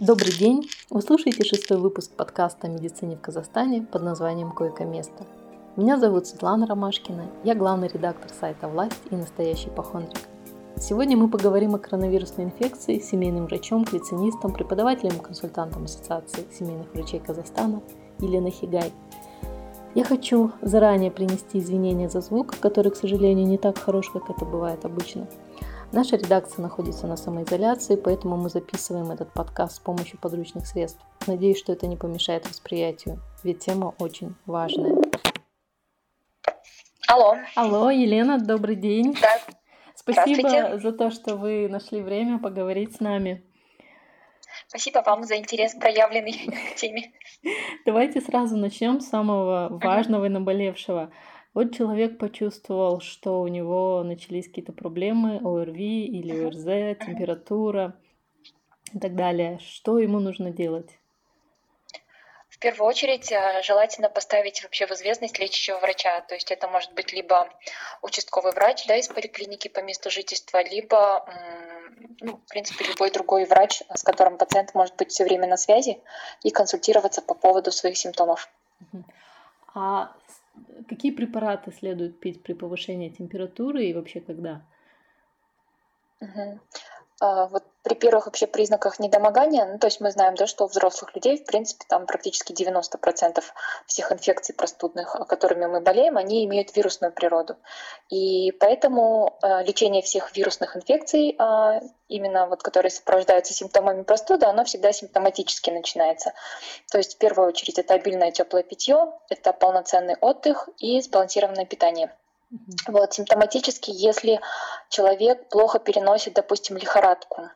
Добрый день! Вы слушаете шестой выпуск подкаста о медицине в Казахстане под названием «Койко-место». Меня зовут Светлана Ромашкина, я главный редактор сайта «Власть» и настоящий похондрик. Сегодня мы поговорим о коронавирусной инфекции с семейным врачом, клицинистом, преподавателем и консультантом Ассоциации семейных врачей Казахстана Еленой Хигай. Я хочу заранее принести извинения за звук, который, к сожалению, не так хорош, как это бывает обычно – Наша редакция находится на самоизоляции, поэтому мы записываем этот подкаст с помощью подручных средств. Надеюсь, что это не помешает восприятию, ведь тема очень важная. Алло. Алло, Елена, добрый день. Да. Спасибо за то, что вы нашли время поговорить с нами. Спасибо вам за интерес, проявленный к теме. Давайте сразу начнем с самого важного и наболевшего. Вот человек почувствовал, что у него начались какие-то проблемы, ОРВИ или ОРЗ, температура и так далее. Что ему нужно делать? В первую очередь э, желательно поставить вообще в известность лечащего врача. То есть это может быть либо участковый врач да, из поликлиники по месту жительства, либо, ну, в принципе, любой другой врач, с которым пациент может быть все время на связи и консультироваться по поводу своих симптомов. А какие препараты следует пить при повышении температуры и вообще когда? Угу. А, вот при первых вообще признаках недомогания, ну, то есть мы знаем, да, что у взрослых людей, в принципе, там практически 90% всех инфекций простудных, которыми мы болеем, они имеют вирусную природу. И поэтому э, лечение всех вирусных инфекций, э, именно вот которые сопровождаются симптомами простуды, оно всегда симптоматически начинается. То есть в первую очередь это обильное теплое питье, это полноценный отдых и сбалансированное питание. Вот, симптоматически, если человек плохо переносит, допустим, лихорадку,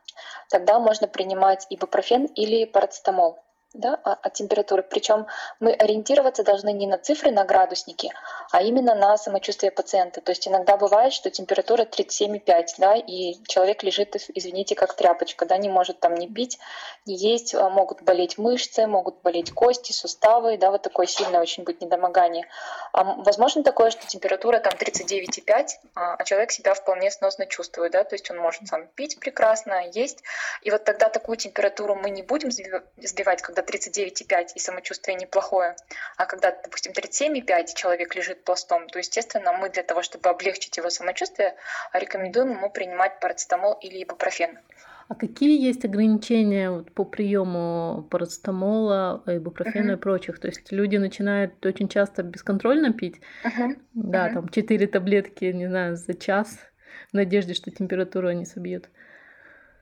тогда можно принимать ибупрофен или парацетамол да, от температуры. Причем мы ориентироваться должны не на цифры, на градусники, а именно на самочувствие пациента. То есть иногда бывает, что температура 37,5, да, и человек лежит, извините, как тряпочка, да, не может там не пить, не есть, а могут болеть мышцы, могут болеть кости, суставы, да, вот такое сильное очень будет недомогание. А возможно такое, что температура там 39,5, а, а человек себя вполне сносно чувствует, да, то есть он может сам пить прекрасно, есть, и вот тогда такую температуру мы не будем сбивать, когда 39,5 и самочувствие неплохое, а когда, допустим, 37,5 человек лежит пластом, то, естественно, мы для того, чтобы облегчить его самочувствие, рекомендуем ему принимать парацетамол или ибупрофен. А какие есть ограничения по приему парацетамола, ибупрофена uh-huh. и прочих? То есть люди начинают очень часто бесконтрольно пить, uh-huh. да, uh-huh. там 4 таблетки, не знаю, за час в надежде, что температуру они собьют.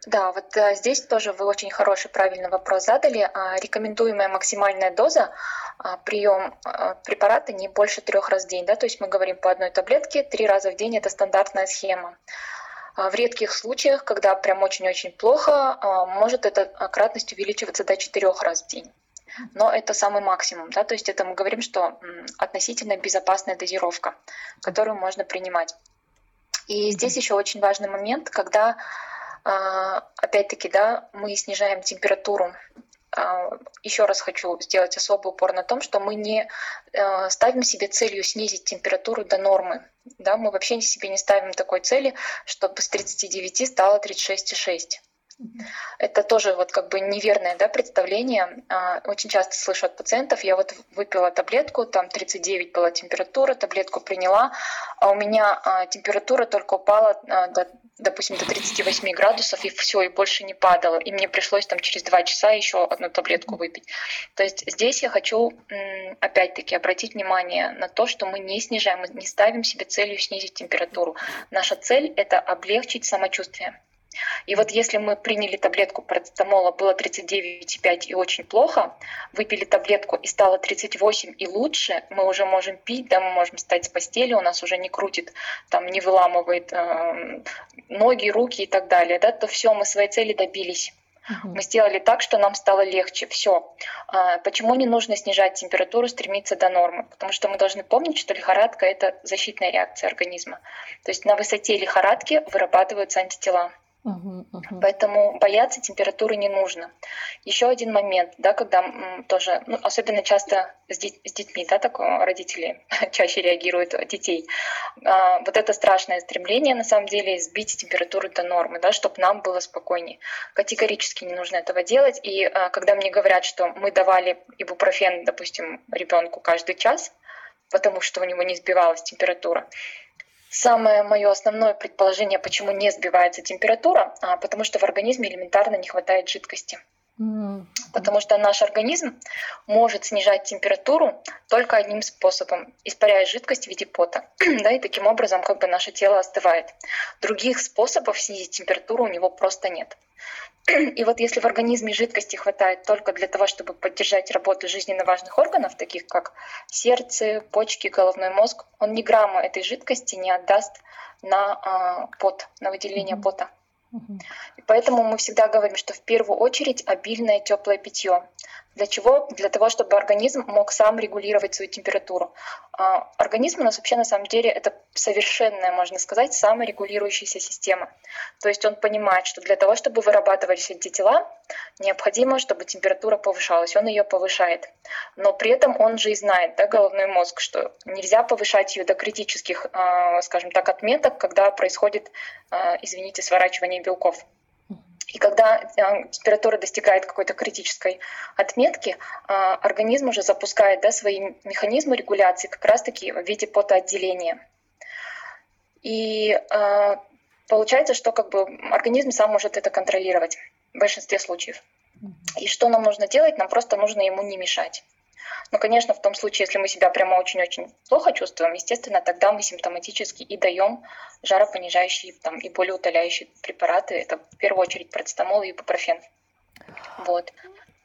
Да, вот э, здесь тоже вы очень хороший, правильный вопрос задали. А, рекомендуемая максимальная доза а, прием а, препарата не больше трех раз в день. Да? То есть мы говорим по одной таблетке три раза в день это стандартная схема. В редких случаях, когда прям очень-очень плохо, может эта кратность увеличиваться до четырех раз в день. Но это самый максимум, да, то есть это мы говорим, что относительно безопасная дозировка, которую можно принимать. И здесь еще очень важный момент, когда опять-таки, да, мы снижаем температуру. А, Еще раз хочу сделать особый упор на том, что мы не а, ставим себе целью снизить температуру до нормы. Да, мы вообще себе не ставим такой цели, чтобы с 39 стало 36,6. Это тоже вот как бы неверное да, представление. Очень часто слышу от пациентов, я вот выпила таблетку, там 39 была температура, таблетку приняла, а у меня температура только упала до допустим, до 38 градусов, и все, и больше не падало. И мне пришлось там через два часа еще одну таблетку выпить. То есть здесь я хочу опять-таки обратить внимание на то, что мы не снижаем, мы не ставим себе целью снизить температуру. Наша цель — это облегчить самочувствие. И вот если мы приняли таблетку парацетамола, было 39,5 и очень плохо, выпили таблетку и стало 38 и лучше, мы уже можем пить, да, мы можем встать с постели, у нас уже не крутит, там не выламывает э, ноги, руки и так далее, да, то все, мы своей цели добились. Мы сделали так, что нам стало легче. Все. А, почему не нужно снижать температуру, стремиться до нормы? Потому что мы должны помнить, что лихорадка – это защитная реакция организма. То есть на высоте лихорадки вырабатываются антитела. Поэтому бояться температуры не нужно. Еще один момент, да, когда тоже, ну, особенно часто с, дет, с детьми, да, так родители чаще реагируют детей. А, вот это страшное стремление, на самом деле, сбить температуру до нормы, да, чтобы нам было спокойнее. Категорически не нужно этого делать. И а, когда мне говорят, что мы давали ибупрофен, допустим, ребенку каждый час, потому что у него не сбивалась температура, Самое мое основное предположение, почему не сбивается температура, а, потому что в организме элементарно не хватает жидкости. Потому что наш организм может снижать температуру только одним способом, испаряя жидкость в виде пота. да, и таким образом как бы наше тело остывает. Других способов снизить температуру у него просто нет. И вот если в организме жидкости хватает только для того, чтобы поддержать работу жизненно важных органов, таких как сердце, почки, головной мозг, он ни грамма этой жидкости не отдаст на а, пот, на выделение пота. И поэтому мы всегда говорим, что в первую очередь обильное теплое питье. Для чего? Для того, чтобы организм мог сам регулировать свою температуру. А организм у нас вообще на самом деле это совершенная, можно сказать, саморегулирующаяся система. То есть он понимает, что для того, чтобы вырабатывались антитела, необходимо, чтобы температура повышалась. Он ее повышает. Но при этом он же и знает, да, головной мозг, что нельзя повышать ее до критических, а, скажем так, отметок, когда происходит, а, извините, сворачивание белков. И когда э, температура достигает какой-то критической отметки, э, организм уже запускает да, свои механизмы регуляции как раз-таки в виде потоотделения. И э, получается, что как бы организм сам может это контролировать в большинстве случаев. И что нам нужно делать? Нам просто нужно ему не мешать. Но, конечно, в том случае, если мы себя прямо очень-очень плохо чувствуем, естественно, тогда мы симптоматически и даем жаропонижающие там, и болеутоляющие препараты. Это в первую очередь парацетамол и ибупрофен. Вот.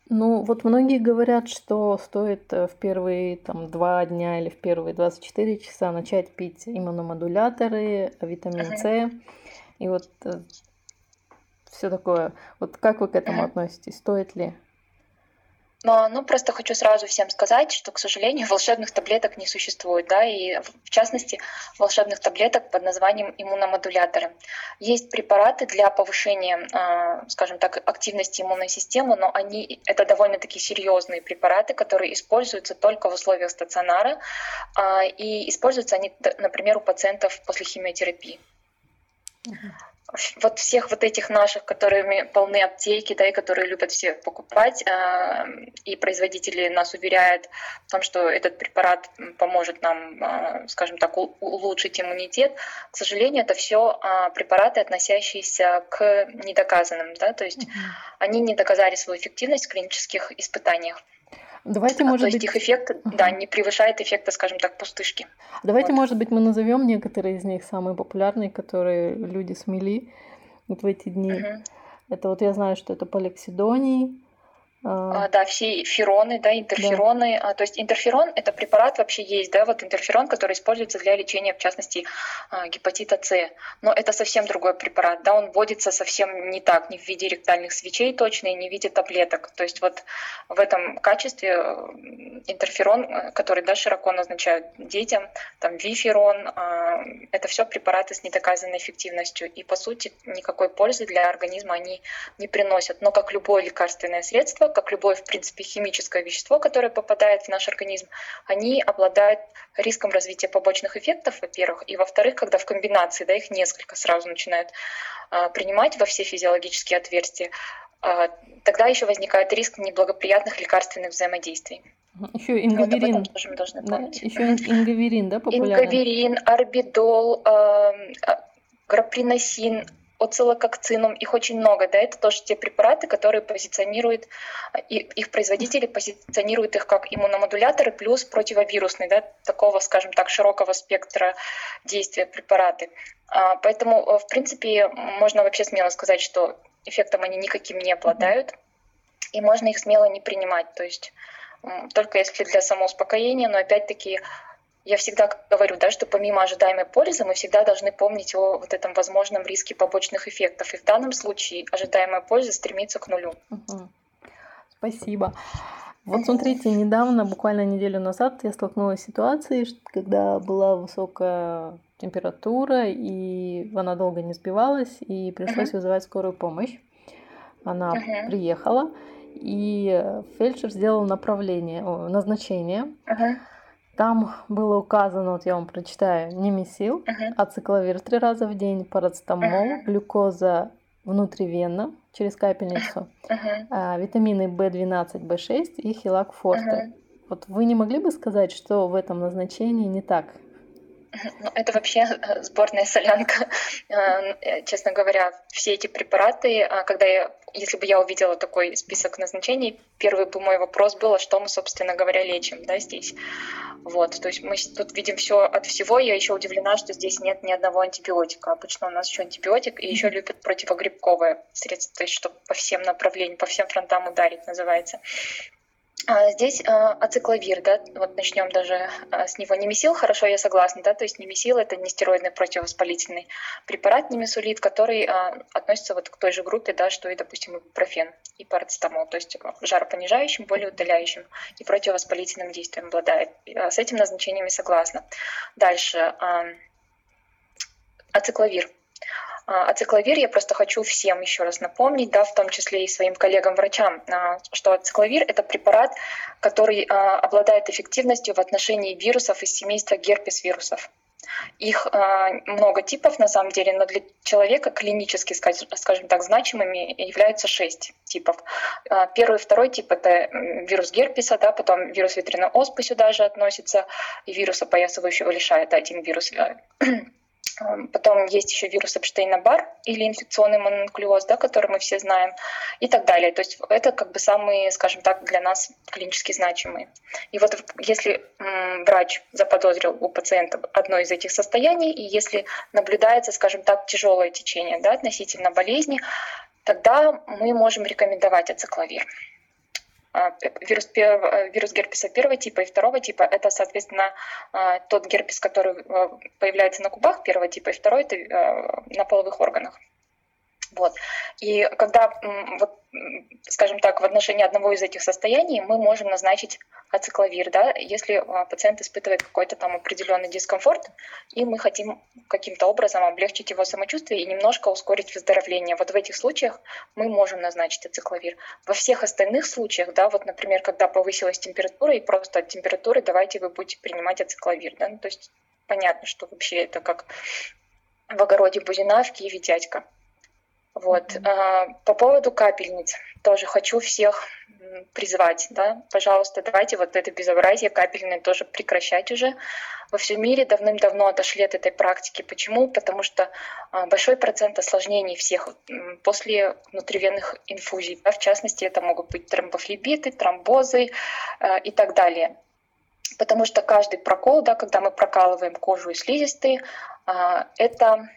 Ну, вот многие говорят, что стоит э, в первые там, два дня или в первые 24 часа начать пить иммуномодуляторы, витамин С. Uh-huh. И вот э, все такое. Вот как вы к этому uh-huh. относитесь? Стоит ли? Но, ну, просто хочу сразу всем сказать, что, к сожалению, волшебных таблеток не существует, да, и в частности волшебных таблеток под названием иммуномодуляторы. Есть препараты для повышения, а, скажем так, активности иммунной системы, но они это довольно-таки серьезные препараты, которые используются только в условиях стационара, а, и используются они, например, у пациентов после химиотерапии вот всех вот этих наших, которыми полны аптеки, да, и которые любят все покупать, э, и производители нас уверяют в том, что этот препарат поможет нам, э, скажем так, улучшить иммунитет. К сожалению, это все э, препараты, относящиеся к недоказанным, да, то есть mm-hmm. они не доказали свою эффективность в клинических испытаниях. Давайте, может то есть быть... их эффект, uh-huh. да, не превышает эффекта, скажем так, пустышки. Давайте, вот. может быть, мы назовем некоторые из них самые популярные, которые люди смели вот в эти дни. Uh-huh. Это вот я знаю, что это поликсидоний, а. а, да, все фероны, да, интерфероны. Да. А, то есть интерферон это препарат вообще есть, да, вот интерферон, который используется для лечения, в частности, а, гепатита С. Но это совсем другой препарат, да, он вводится совсем не так, не в виде ректальных свечей точно и не в виде таблеток. То есть вот в этом качестве интерферон, который, да, широко назначают детям, там виферон, это все препараты с недоказанной эффективностью. И по сути никакой пользы для организма они не приносят. Но как любое лекарственное средство, как любое, в принципе, химическое вещество, которое попадает в наш организм, они обладают риском развития побочных эффектов, во-первых, и во-вторых, когда в комбинации, да, их несколько сразу начинают а, принимать во все физиологические отверстия, а, тогда еще возникает риск неблагоприятных лекарственных взаимодействий. Еще ингаверин. Вот тоже мы должны помнить. Да, еще ингаверин, да, популярный? Ингаверин, орбидол, э, граприносин, оцилококцинум, их очень много, да, это тоже те препараты, которые позиционируют, их производители позиционируют их как иммуномодуляторы плюс противовирусные, да, такого, скажем так, широкого спектра действия препараты. А, поэтому, э, в принципе, можно вообще смело сказать, что эффектом они никаким не обладают, и можно их смело не принимать, то есть только если для самоуспокоения, но опять-таки я всегда говорю, да, что помимо ожидаемой пользы мы всегда должны помнить о вот этом возможном риске побочных эффектов. И в данном случае ожидаемая польза стремится к нулю. Угу. Спасибо. Вот смотрите, недавно, буквально неделю назад, я столкнулась с ситуацией, когда была высокая температура, и она долго не сбивалась, и пришлось uh-huh. вызывать скорую помощь. Она uh-huh. приехала, и фельдшер сделал направление, о, назначение. Uh-huh. Там было указано, вот я вам прочитаю, немесил, uh-huh. ацикловир три раза в день, парацетамол, uh-huh. глюкоза внутривенно через капельницу, uh-huh. а, витамины В12, В6 и хилак форте. Uh-huh. Вот вы не могли бы сказать, что в этом назначении не так? Ну, это вообще э, сборная солянка. Э, э, честно говоря, все эти препараты, когда я, если бы я увидела такой список назначений, первый бы мой вопрос был, а что мы, собственно говоря, лечим, да, здесь. Вот, то есть мы тут видим все от всего. Я еще удивлена, что здесь нет ни одного антибиотика. Обычно у нас еще антибиотик, и еще любят противогрибковые средства, то есть чтобы по всем направлениям, по всем фронтам ударить, называется. А, здесь а, ацикловир, да, вот начнем даже а, с него. Немесил, хорошо, я согласна, да, то есть немесил это нестероидный противовоспалительный препарат, немесулит, который относится вот к той же группе, да, что и, допустим, ибупрофен и парацетамол, то есть жаропонижающим, болеутоляющим и противовоспалительным действием обладает. С этим назначениями согласна. Дальше. Ацикловир. А ацикловир я просто хочу всем еще раз напомнить, да, в том числе и своим коллегам-врачам, а, что ацикловир – это препарат, который а, обладает эффективностью в отношении вирусов из семейства герпес-вирусов. Их много типов на самом деле, но для человека клинически, скажем так, значимыми являются шесть типов. Первый и второй тип – это вирус герпеса, да, потом вирус ветряной оспы сюда же относится, и вирус опоясывающего лишая – это один вирус Потом есть еще вирус Эпштейна-Бар или инфекционный мононуклеоз, да, который мы все знаем, и так далее. То есть это как бы самые, скажем так, для нас клинически значимые. И вот если врач заподозрил у пациента одно из этих состояний, и если наблюдается, скажем так, тяжелое течение да, относительно болезни, тогда мы можем рекомендовать ацикловир. А, вирус, э, вирус герпеса первого типа и второго типа – это, соответственно, а, тот герпес, который появляется на губах первого типа, и второй – это на половых органах. Вот. И когда, вот, скажем так, в отношении одного из этих состояний мы можем назначить ацикловир, да, если а, пациент испытывает какой-то там определенный дискомфорт, и мы хотим каким-то образом облегчить его самочувствие и немножко ускорить выздоровление. Вот в этих случаях мы можем назначить ацикловир. Во всех остальных случаях, да, вот, например, когда повысилась температура, и просто от температуры давайте вы будете принимать ацикловир, да, ну, то есть понятно, что вообще это как в огороде Бузина, в Киеве дядька. Вот. А, по поводу капельниц тоже хочу всех призвать, да, пожалуйста, давайте вот это безобразие капельное тоже прекращать уже. Во всем мире давным-давно отошли от этой практики. Почему? Потому что а, большой процент осложнений всех после внутривенных инфузий. Да, в частности, это могут быть тромбофлебиты, тромбозы э, и так далее. Потому что каждый прокол, да, когда мы прокалываем кожу и слизистые, а, это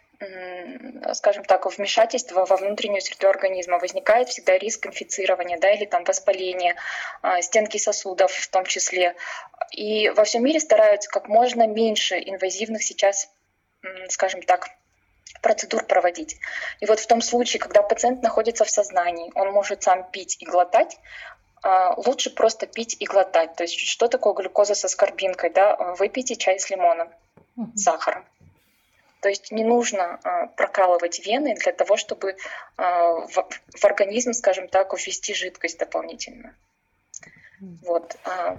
скажем так, вмешательства во внутреннюю среду организма, возникает всегда риск инфицирования да, или там воспаления а, стенки сосудов в том числе. И во всем мире стараются как можно меньше инвазивных сейчас, скажем так, процедур проводить. И вот в том случае, когда пациент находится в сознании, он может сам пить и глотать, а, лучше просто пить и глотать. То есть что такое глюкоза со скорбинкой? Да? Выпейте чай с лимоном, с сахаром. То есть не нужно а, прокалывать вены для того, чтобы а, в, в организм, скажем так, ввести жидкость дополнительно. Вот. А,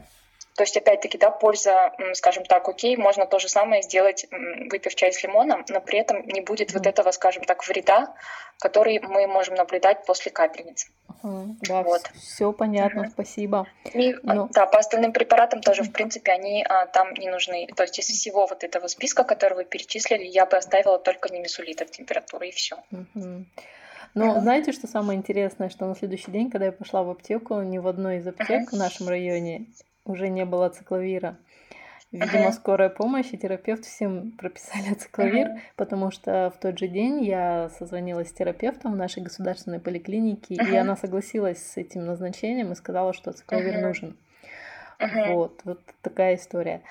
то есть, опять-таки, да, польза, скажем так, окей, можно то же самое сделать, выпив чай с лимоном, но при этом не будет mm. вот этого, скажем так, вреда, который мы можем наблюдать после капельниц. Uh-huh. Да, вот. все понятно, uh-huh. спасибо. И, ну. Да, по остальным препаратам тоже, в принципе, они а, там не нужны. То есть из всего вот этого списка, который вы перечислили, я бы оставила только немесулит от температуры и все. Uh-huh. Но uh-huh. знаете, что самое интересное, что на следующий день, когда я пошла в аптеку, ни в одной из аптек uh-huh. в нашем районе уже не было цикловира. Видимо, uh-huh. скорая помощь и терапевт всем прописали цикловир, uh-huh. потому что в тот же день я созвонилась с терапевтом в нашей государственной поликлинике, uh-huh. и она согласилась с этим назначением и сказала, что цикловир uh-huh. нужен. Uh-huh. Вот, вот такая история.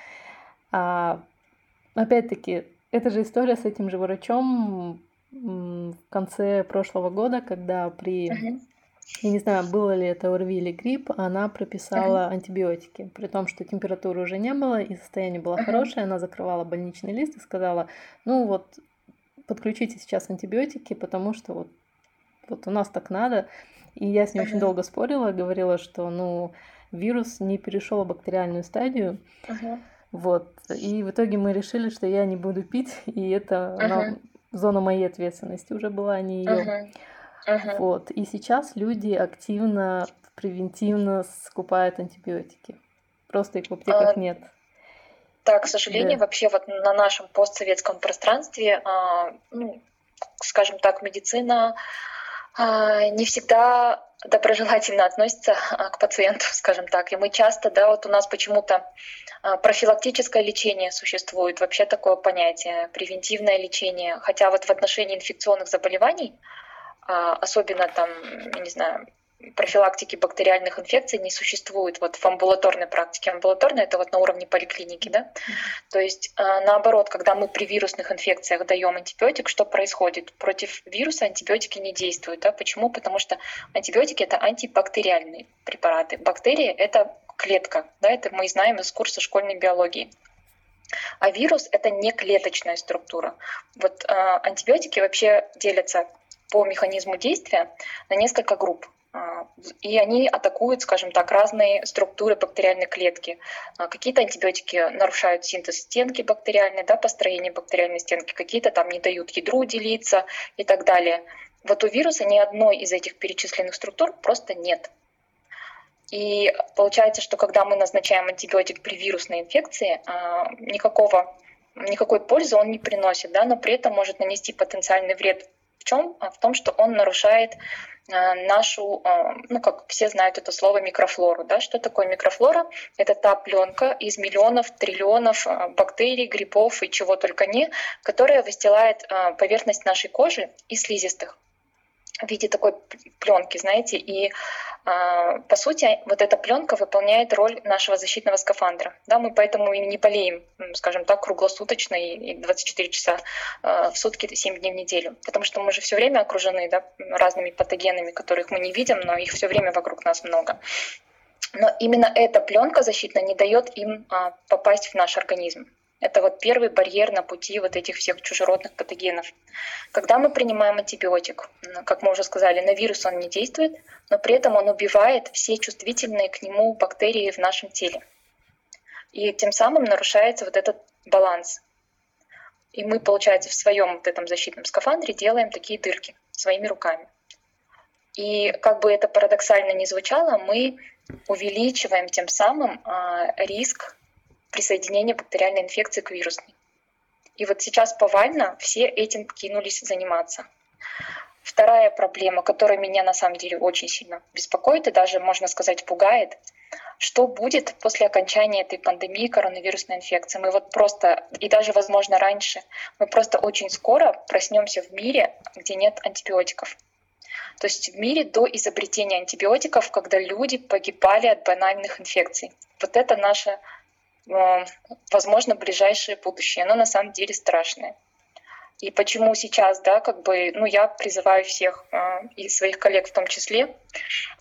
А, опять-таки, эта же история с этим же врачом в конце прошлого года, когда при uh-huh я не знаю, было ли это ОРВИ или грипп, она прописала uh-huh. антибиотики, при том, что температуры уже не было и состояние было uh-huh. хорошее, она закрывала больничный лист и сказала, ну вот подключите сейчас антибиотики, потому что вот, вот у нас так надо. И я с ней uh-huh. очень долго спорила, говорила, что ну вирус не перешел в бактериальную стадию. Uh-huh. Вот. И в итоге мы решили, что я не буду пить, и это uh-huh. ну, зона моей ответственности уже была, а не ее. Uh-huh. Uh-huh. Вот. И сейчас люди активно, превентивно скупают антибиотики. Просто их в аптеках uh, нет. Да, к сожалению, да. вообще вот на нашем постсоветском пространстве, а, ну, скажем так, медицина а, не всегда доброжелательно относится а, к пациенту, скажем так. И мы часто, да, вот у нас почему-то профилактическое лечение существует, вообще такое понятие, превентивное лечение. Хотя вот в отношении инфекционных заболеваний, особенно там, не знаю, профилактики бактериальных инфекций не существует вот в амбулаторной практике. Амбулаторная это вот на уровне поликлиники, да. То есть а, наоборот, когда мы при вирусных инфекциях даем антибиотик, что происходит? Против вируса антибиотики не действуют, да. Почему? Потому что антибиотики это антибактериальные препараты. Бактерии это клетка, да, это мы знаем из курса школьной биологии. А вирус это не клеточная структура. Вот э, антибиотики вообще делятся по механизму действия на несколько групп. А, и они атакуют, скажем так, разные структуры бактериальной клетки. А, какие-то антибиотики нарушают синтез стенки бактериальной, да, построение бактериальной стенки, какие-то там не дают ядру делиться и так далее. Вот у вируса ни одной из этих перечисленных структур просто нет. И получается, что когда мы назначаем антибиотик при вирусной инфекции, а, никакого, никакой пользы он не приносит, да, но при этом может нанести потенциальный вред в чем? В том, что он нарушает Э, нашу, э, ну как все знают это слово микрофлору, да, что такое микрофлора? Это та пленка из миллионов, триллионов э, бактерий, грибов и чего только не, которая выстилает поверхность нашей кожи и слизистых в виде такой пленки, знаете, и а, по сути вот эта пленка выполняет роль нашего защитного скафандра, да, мы поэтому и не болеем, скажем так, круглосуточно и 24 часа а, в сутки, 7 дней в неделю, потому что мы же все время окружены, да, разными патогенами, которых мы не видим, но их все время вокруг нас много. Но именно эта пленка защитная не дает им а, попасть в наш организм. Это вот первый барьер на пути вот этих всех чужеродных патогенов. Когда мы принимаем антибиотик, как мы уже сказали, на вирус он не действует, но при этом он убивает все чувствительные к нему бактерии в нашем теле. И тем самым нарушается вот этот баланс. И мы, получается, в своем вот этом защитном скафандре делаем такие дырки своими руками. И как бы это парадоксально ни звучало, мы увеличиваем тем самым а, риск присоединения бактериальной инфекции к вирусной. И вот сейчас повально все этим кинулись заниматься. Вторая проблема, которая меня на самом деле очень сильно беспокоит и даже, можно сказать, пугает, что будет после окончания этой пандемии коронавирусной инфекции. Мы вот просто, и даже, возможно, раньше, мы просто очень скоро проснемся в мире, где нет антибиотиков. То есть в мире до изобретения антибиотиков, когда люди погибали от банальных инфекций. Вот это наша возможно, ближайшее будущее. Оно на самом деле страшное. И почему сейчас, да, как бы, ну, я призываю всех э, и своих коллег в том числе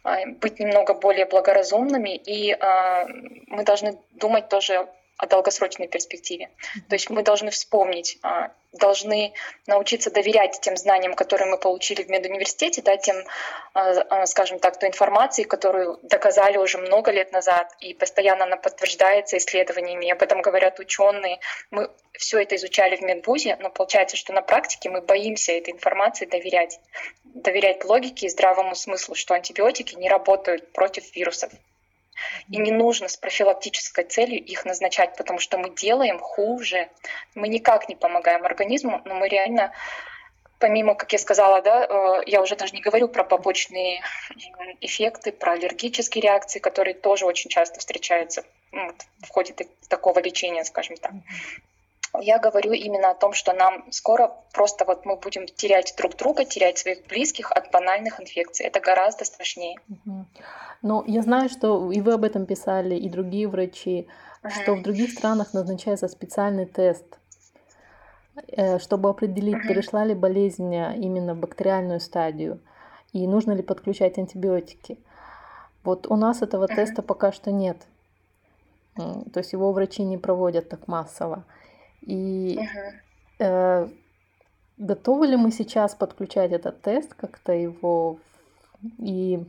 э, быть немного более благоразумными, и э, мы должны думать тоже о долгосрочной перспективе. То есть мы должны вспомнить, а, должны научиться доверять тем знаниям, которые мы получили в медуниверситете, да, тем, а, а, скажем так, той информации, которую доказали уже много лет назад, и постоянно она подтверждается исследованиями, об этом говорят ученые. Мы все это изучали в медвузе, но получается, что на практике мы боимся этой информации доверять. Доверять логике и здравому смыслу, что антибиотики не работают против вирусов. И не нужно с профилактической целью их назначать, потому что мы делаем хуже. Мы никак не помогаем организму, но мы реально помимо, как я сказала, да, э, я уже даже не говорю про побочные эффекты, про аллергические реакции, которые тоже очень часто встречаются ну, в ходе такого лечения, скажем так. Я говорю именно о том, что нам скоро просто вот мы будем терять друг друга, терять своих близких от банальных инфекций. Это гораздо страшнее. Угу. Но я знаю, что и вы об этом писали, и другие врачи, угу. что в других странах назначается специальный тест, э, чтобы определить, угу. перешла ли болезнь именно в бактериальную стадию. и нужно ли подключать антибиотики. Вот у нас этого uh-huh. теста пока что нет. То есть его врачи не проводят так массово. И uh-huh. э, готовы ли мы сейчас подключать этот тест, как-то его и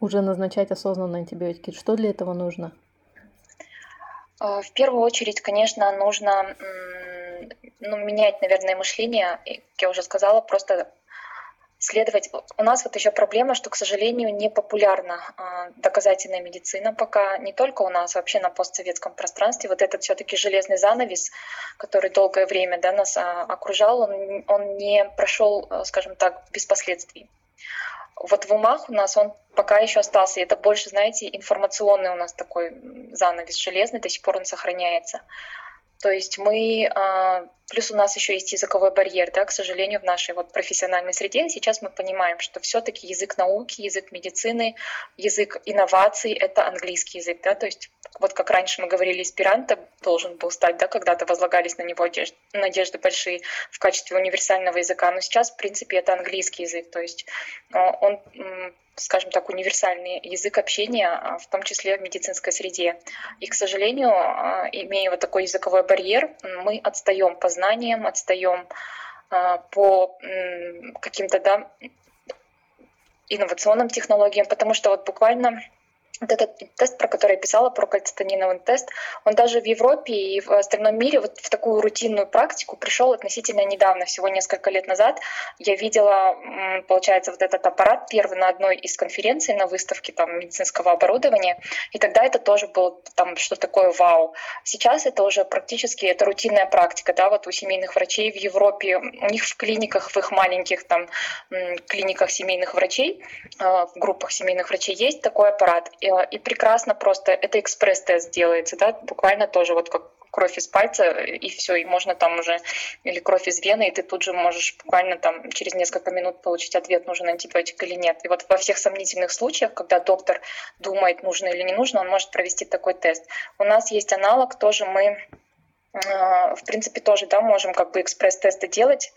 уже назначать осознанно антибиотики? Что для этого нужно? Э, в первую очередь, конечно, нужно ну, менять, наверное, мышление. Как я уже сказала, просто следовать. У нас вот еще проблема, что, к сожалению, не популярна а, доказательная медицина пока не только у нас, вообще на постсоветском пространстве. Вот этот все-таки железный занавес, который долгое время да, нас а, окружал, он, он не прошел, а, скажем так, без последствий. Вот в умах у нас он пока еще остался. Это больше, знаете, информационный у нас такой занавес железный, до сих пор он сохраняется. То есть мы, а, плюс у нас еще есть языковой барьер, да, к сожалению, в нашей вот профессиональной среде. Сейчас мы понимаем, что все-таки язык науки, язык медицины, язык инноваций — это английский язык, да, то есть вот как раньше мы говорили, эсперанто должен был стать, да, когда-то возлагались на него надежды, большие в качестве универсального языка, но сейчас, в принципе, это английский язык, то есть а, он скажем так, универсальный язык общения, а, в том числе в медицинской среде. И, к сожалению, а, имея вот такой языковой барьер, мы отстаем по знаниям, отстаем а, по каким-то да, инновационным технологиям, потому что вот буквально вот этот тест, про который я писала, про кальцитониновый тест, он даже в Европе и в остальном мире вот в такую рутинную практику пришел относительно недавно, всего несколько лет назад. Я видела, получается, вот этот аппарат первый на одной из конференций на выставке там, медицинского оборудования, и тогда это тоже было там что такое вау. Сейчас это уже практически это рутинная практика, да, вот у семейных врачей в Европе, у них в клиниках, в их маленьких там клиниках семейных врачей, а, в группах семейных врачей есть такой аппарат. Э, и прекрасно просто это экспресс-тест делается, да, буквально тоже вот как кровь из пальца, и все, и можно там уже, или кровь из вены, и ты тут же можешь буквально там через несколько минут получить ответ, нужен антибиотик или нет. И вот во всех сомнительных случаях, когда доктор думает, нужно или не нужно, он может провести такой тест. У нас есть аналог, тоже мы э, в принципе, тоже да, можем как бы экспресс-тесты делать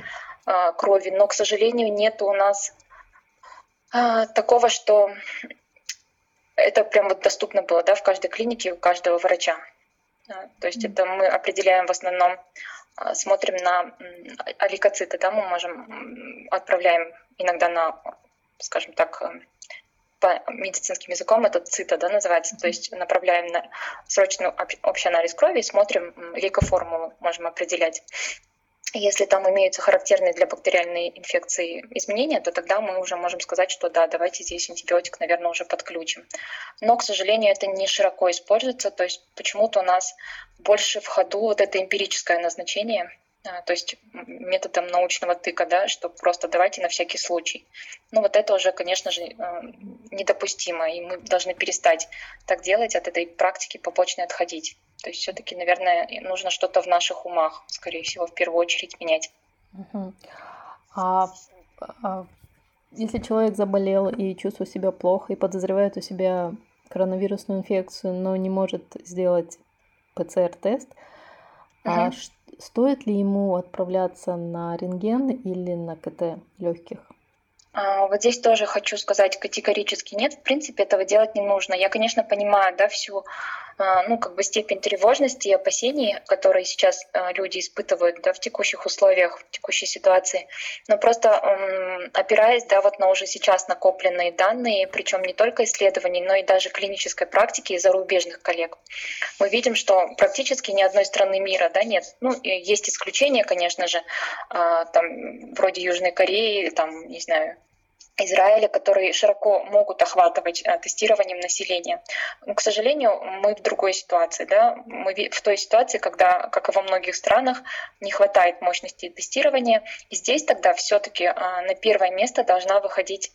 э, крови, но, к сожалению, нет у нас такого, что это прям вот доступно было, да, в каждой клинике у каждого врача. То есть это мы определяем в основном, а, смотрим на алликоциты, да, мы можем, отправляем иногда на, скажем так, э, по медицинским языком это цита, да, называется, то есть направляем на срочный общий анализ крови и смотрим лейкоформулу, можем определять. Если там имеются характерные для бактериальной инфекции изменения, то тогда мы уже можем сказать, что да, давайте здесь антибиотик, наверное, уже подключим. Но, к сожалению, это не широко используется, то есть почему-то у нас больше в ходу вот это эмпирическое назначение – то есть методом научного тыка, да, что просто давайте на всякий случай. Ну вот это уже, конечно же, э, недопустимо, и мы должны перестать так делать, от этой практики побочной отходить. То есть все-таки, наверное, нужно что-то в наших умах, скорее всего, в первую очередь менять. Угу. А, а если человек заболел и чувствует себя плохо и подозревает у себя коронавирусную инфекцию, но не может сделать ПЦР-тест, угу. а Стоит ли ему отправляться на рентген или на КТ легких? А, вот здесь тоже хочу сказать категорически нет. В принципе, этого делать не нужно. Я, конечно, понимаю, да, всю ну, как бы степень тревожности и опасений, которые сейчас а, люди испытывают да, в текущих условиях, в текущей ситуации. Но просто опираясь да, вот на уже сейчас накопленные данные, причем не только исследований, но и даже клинической практики зарубежных коллег, мы видим, что практически ни одной страны мира да, нет. Ну, есть исключения, конечно же, там, вроде Южной Кореи, там, не знаю, Израиля, которые широко могут охватывать э, тестированием населения. Но, к сожалению, мы в другой ситуации. Да? Мы в той ситуации, когда, как и во многих странах, не хватает мощности тестирования. И здесь тогда все-таки а, на первое место должна выходить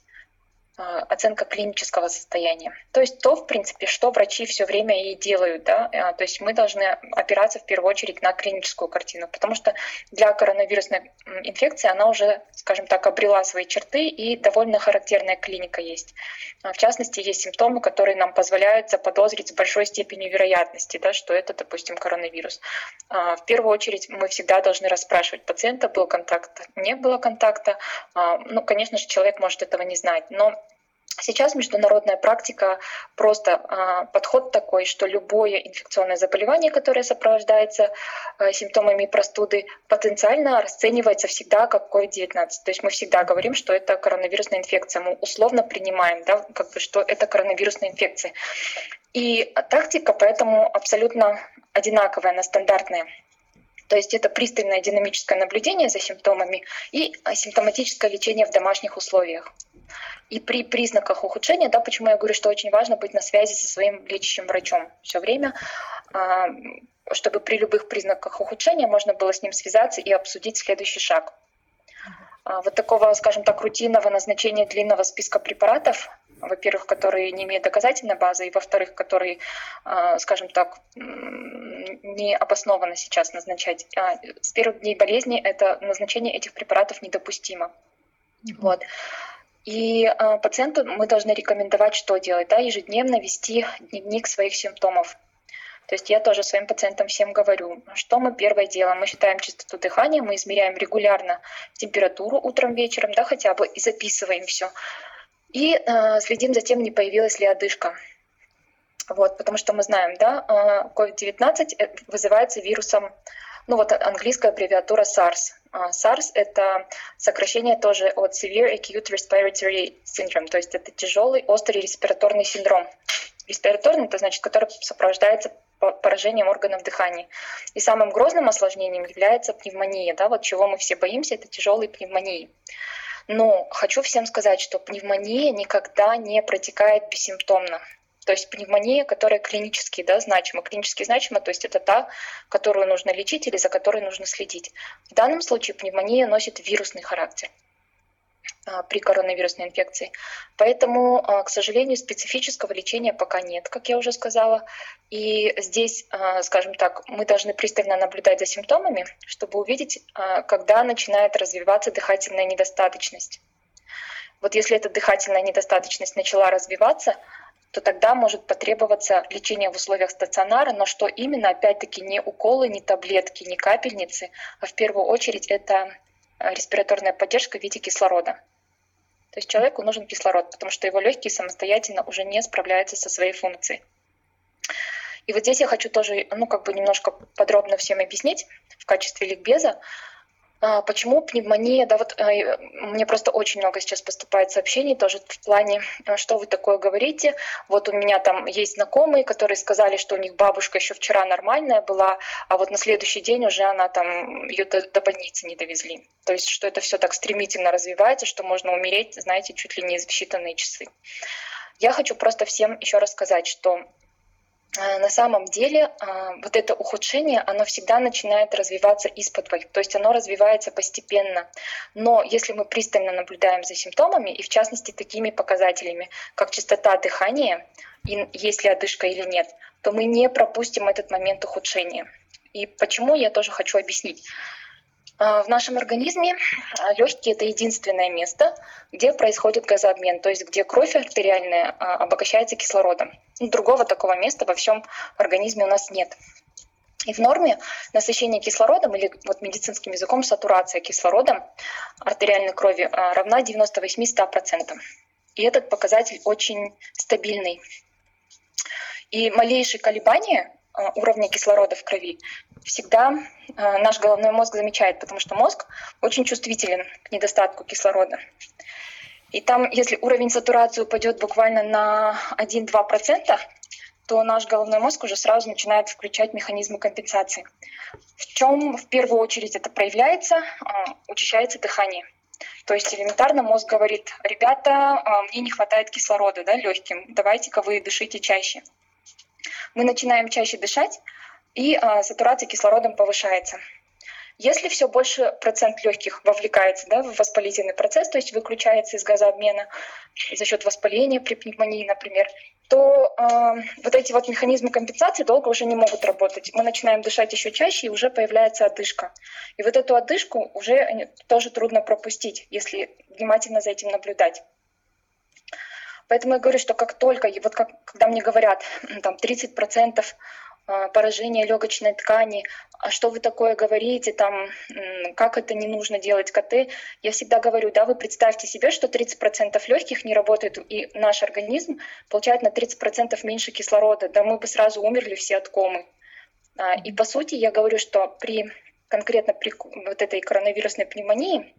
оценка клинического состояния. То есть то, в принципе, что врачи все время и делают. Да? А, то есть мы должны опираться в первую очередь на клиническую картину, потому что для коронавирусной инфекции она уже, скажем так, обрела свои черты и довольно характерная клиника есть. А, в частности, есть симптомы, которые нам позволяют заподозрить с большой степенью вероятности, да, что это, допустим, коронавирус. В первую очередь мы всегда должны расспрашивать пациента, был контакт, не было контакта. Ну, конечно же, человек может этого не знать, но Сейчас международная практика просто а, подход такой, что любое инфекционное заболевание, которое сопровождается а, симптомами простуды, потенциально расценивается всегда как COVID-19. То есть мы всегда говорим, что это коронавирусная инфекция. Мы условно принимаем, да, как бы, что это коронавирусная инфекция. И тактика поэтому абсолютно одинаковая, она стандартная. То есть это пристальное динамическое наблюдение за симптомами и симптоматическое лечение в домашних условиях. И при признаках ухудшения, да, почему я говорю, что очень важно быть на связи со своим лечащим врачом все время, а, чтобы при любых признаках ухудшения можно было с ним связаться и обсудить следующий шаг. А, вот такого, скажем так, рутинного назначения длинного списка препаратов, во-первых, которые не имеют доказательной базы, и во-вторых, которые, а, скажем так, не обоснованно сейчас назначать. С первых дней болезни это назначение этих препаратов недопустимо. Mm-hmm. Вот. И э, пациенту мы должны рекомендовать, что делать, да, ежедневно вести дневник своих симптомов. То есть я тоже своим пациентам всем говорю, что мы первое делаем. Мы считаем частоту дыхания, мы измеряем регулярно температуру утром, вечером, да, хотя бы, и записываем все. И э, следим за тем, не появилась ли одышка. Вот, потому что мы знаем, да, COVID-19 э, вызывается вирусом ну вот английская аббревиатура SARS. А, SARS — это сокращение тоже от Severe Acute Respiratory Syndrome, то есть это тяжелый острый респираторный синдром. Респираторный — это значит, который сопровождается поражением органов дыхания. И самым грозным осложнением является пневмония. Да? Вот чего мы все боимся, это тяжелые пневмонии. Но хочу всем сказать, что пневмония никогда не протекает бессимптомно. То есть пневмония, которая клинически да, значима. Клинически значима, то есть это та, которую нужно лечить или за которой нужно следить. В данном случае пневмония носит вирусный характер при коронавирусной инфекции. Поэтому, а, к сожалению, специфического лечения пока нет, как я уже сказала. И здесь, а, скажем так, мы должны пристально наблюдать за симптомами, чтобы увидеть, когда начинает развиваться дыхательная недостаточность. Вот если эта дыхательная недостаточность начала развиваться, то тогда может потребоваться лечение в условиях стационара, но что именно, опять-таки, не уколы, не таблетки, не капельницы, а в первую очередь это респираторная поддержка в виде кислорода. То есть человеку нужен кислород, потому что его легкие самостоятельно уже не справляются со своей функцией. И вот здесь я хочу тоже, ну, как бы немножко подробно всем объяснить в качестве ликбеза, почему пневмония? Да, вот э, мне просто очень много сейчас поступает сообщений тоже в плане, э, что вы такое говорите. Вот у меня там есть знакомые, которые сказали, что у них бабушка еще вчера нормальная была, а вот на следующий день уже она там ее до, до больницы не довезли. То есть, что это все так стремительно развивается, что можно умереть, знаете, чуть ли не в считанные часы. Я хочу просто всем еще рассказать, что на самом деле а, вот это ухудшение, оно всегда начинает развиваться из-под то есть оно развивается постепенно. Но если мы пристально наблюдаем за симптомами, и в частности такими показателями, как частота дыхания, и есть ли одышка или нет, то мы не пропустим этот момент ухудшения. И почему я тоже хочу объяснить. А, в нашем организме а, легкие это единственное место, где происходит газообмен, то есть где кровь артериальная а, обогащается кислородом. Другого такого места во всем организме у нас нет. И в норме насыщение кислородом или вот медицинским языком сатурация кислородом артериальной крови равна 98-100%. И этот показатель очень стабильный. И малейшие колебания Э, уровня кислорода в крови всегда э, наш головной мозг замечает, потому что мозг очень чувствителен к недостатку кислорода. И там, если уровень сатурации упадет буквально на 1-2%, то наш головной мозг уже сразу начинает включать механизмы компенсации. В чем в первую очередь это проявляется? Э, учащается дыхание. То есть элементарно мозг говорит, ребята, мне не хватает кислорода да, легким, давайте-ка вы дышите чаще мы начинаем чаще дышать, и а, сатурация кислородом повышается. Если все больше процент легких вовлекается да, в воспалительный процесс, то есть выключается из газообмена за счет воспаления при пневмонии, например, то э, вот эти вот механизмы компенсации долго уже не могут работать. Мы начинаем дышать еще чаще, и уже появляется одышка. И вот эту одышку уже тоже трудно пропустить, если внимательно за этим наблюдать. Поэтому я говорю, что как только, вот как, когда мне говорят, там 30% а, поражение легочной ткани, а что вы такое говорите, там, как это не нужно делать? КТ, я всегда говорю, да, вы представьте себе, что 30% легких не работает, и наш организм получает на 30% меньше кислорода, да мы бы сразу умерли все от комы. А, и по сути я говорю, что при конкретно при вот этой коронавирусной пневмонии,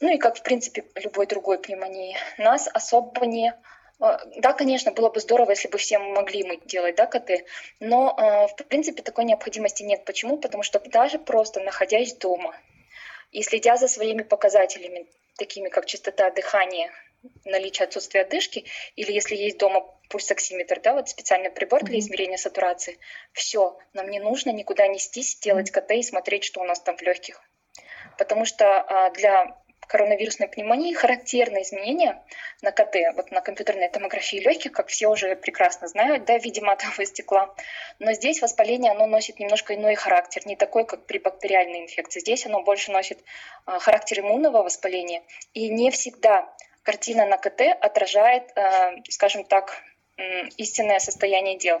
ну и как в принципе любой другой пневмонии, нас особо не а, да, конечно, было бы здорово, если бы все могли мы делать да, КТ, но а, в принципе такой необходимости нет. Почему? Потому что даже просто находясь дома и следя за своими показателями, такими как частота дыхания, наличие отсутствия одышки, или если есть дома пульсоксиметр, да, вот специальный прибор для измерения сатурации, все, нам не нужно никуда нестись, делать КТ и смотреть, что у нас там в легких. Потому что а, для коронавирусной пневмонии характерны изменения на КТ, вот на компьютерной томографии легких, как все уже прекрасно знают, да, в виде матового стекла. Но здесь воспаление, оно носит немножко иной характер, не такой, как при бактериальной инфекции. Здесь оно больше носит а, характер иммунного воспаления. И не всегда картина на КТ отражает, а, скажем так, истинное состояние дел.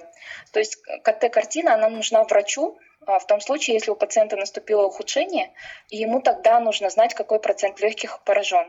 То есть КТ-картина, она нужна врачу, в том случае, если у пациента наступило ухудшение, и ему тогда нужно знать, какой процент легких поражен.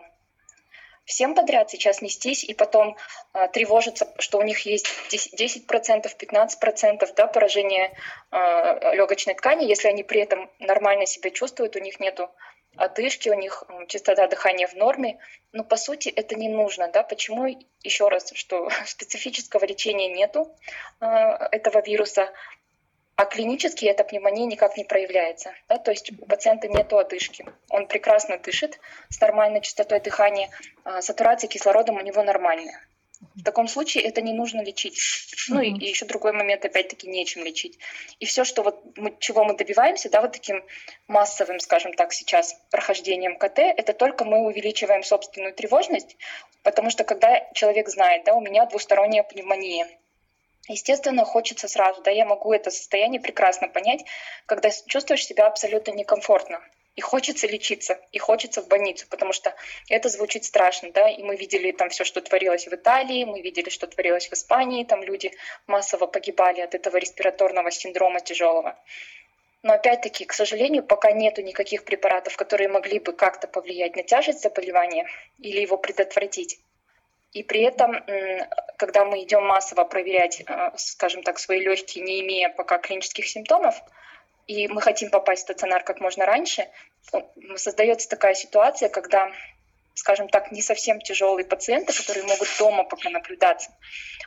Всем подряд сейчас нестись и потом э, тревожиться, что у них есть 10%, 15% да, поражения э, легочной ткани, если они при этом нормально себя чувствуют, у них нету одышки, у них частота дыхания в норме. Но по сути это не нужно. Да? Почему? Еще раз, что специфического лечения нету э, этого вируса а клинически эта пневмония никак не проявляется. Да? То есть у пациента нет одышки. Он прекрасно дышит с нормальной частотой дыхания, а сатурация кислородом у него нормальная. В таком случае это не нужно лечить. Ну и, и еще другой момент, опять-таки, нечем лечить. И все, что вот мы, чего мы добиваемся, да, вот таким массовым, скажем так, сейчас прохождением КТ, это только мы увеличиваем собственную тревожность, потому что когда человек знает, да, у меня двусторонняя пневмония, Естественно, хочется сразу, да, я могу это состояние прекрасно понять, когда чувствуешь себя абсолютно некомфортно. И хочется лечиться, и хочется в больницу, потому что это звучит страшно, да, и мы видели там все, что творилось в Италии, мы видели, что творилось в Испании, там люди массово погибали от этого респираторного синдрома тяжелого. Но опять-таки, к сожалению, пока нету никаких препаратов, которые могли бы как-то повлиять на тяжесть заболевания или его предотвратить. И при этом, когда мы идем массово проверять, э, скажем так, свои легкие, не имея пока клинических симптомов, и мы хотим попасть в стационар как можно раньше, создается такая ситуация, когда, скажем так, не совсем тяжелые пациенты, которые могут дома пока наблюдаться,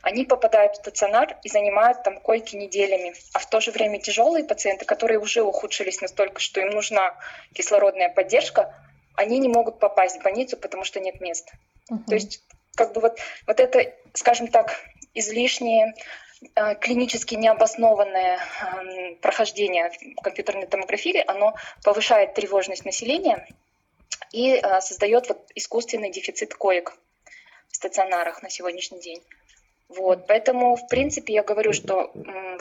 они попадают в стационар и занимают там койки неделями. А в то же время тяжелые пациенты, которые уже ухудшились настолько, что им нужна кислородная поддержка, они не могут попасть в больницу, потому что нет места. Uh-huh. То есть как бы вот, вот это, скажем так, излишнее э, клинически необоснованное эм, прохождение компьютерной томографии, оно повышает тревожность населения и э, создает вот искусственный дефицит коек в стационарах на сегодняшний день. Вот, поэтому, в принципе, я говорю, что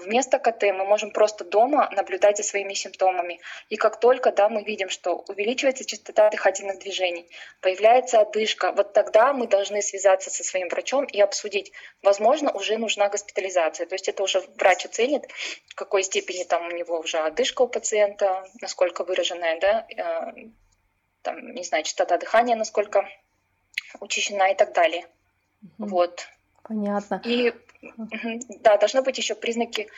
вместо КТ мы можем просто дома наблюдать за своими симптомами. И как только да, мы видим, что увеличивается частота дыхательных движений, появляется одышка, вот тогда мы должны связаться со своим врачом и обсудить, возможно, уже нужна госпитализация. То есть это уже врач оценит, в какой степени там у него уже одышка у пациента, насколько выраженная, да, э, там, не знаю, частота дыхания, насколько учащена и так далее. Mm-hmm. Вот. Понятно. И да, должны быть еще признаки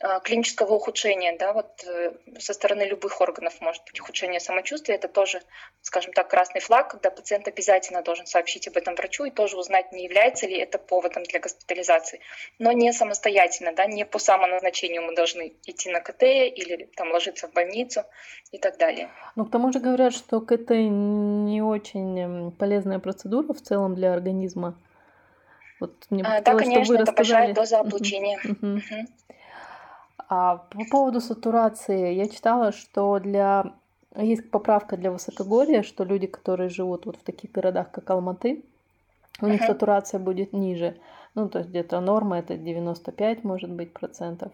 а, клинического ухудшения, да, вот э, со стороны любых органов может быть ухудшение самочувствия, это тоже, скажем так, красный флаг, когда пациент обязательно должен сообщить об этом врачу и тоже узнать, не является ли это поводом для госпитализации, но не самостоятельно, да, не по самоназначению мы должны идти на КТ или там ложиться в больницу и так далее. Ну, к тому же говорят, что КТ не очень полезная процедура в целом для организма. Вот мне а, да, конечно, это большая доза облучения. А по поводу сатурации, я читала, что для есть поправка для высокогорья, что люди, которые живут вот в таких городах, как Алматы, у них сатурация будет ниже. Ну, то есть где-то норма это 95, может быть, процентов.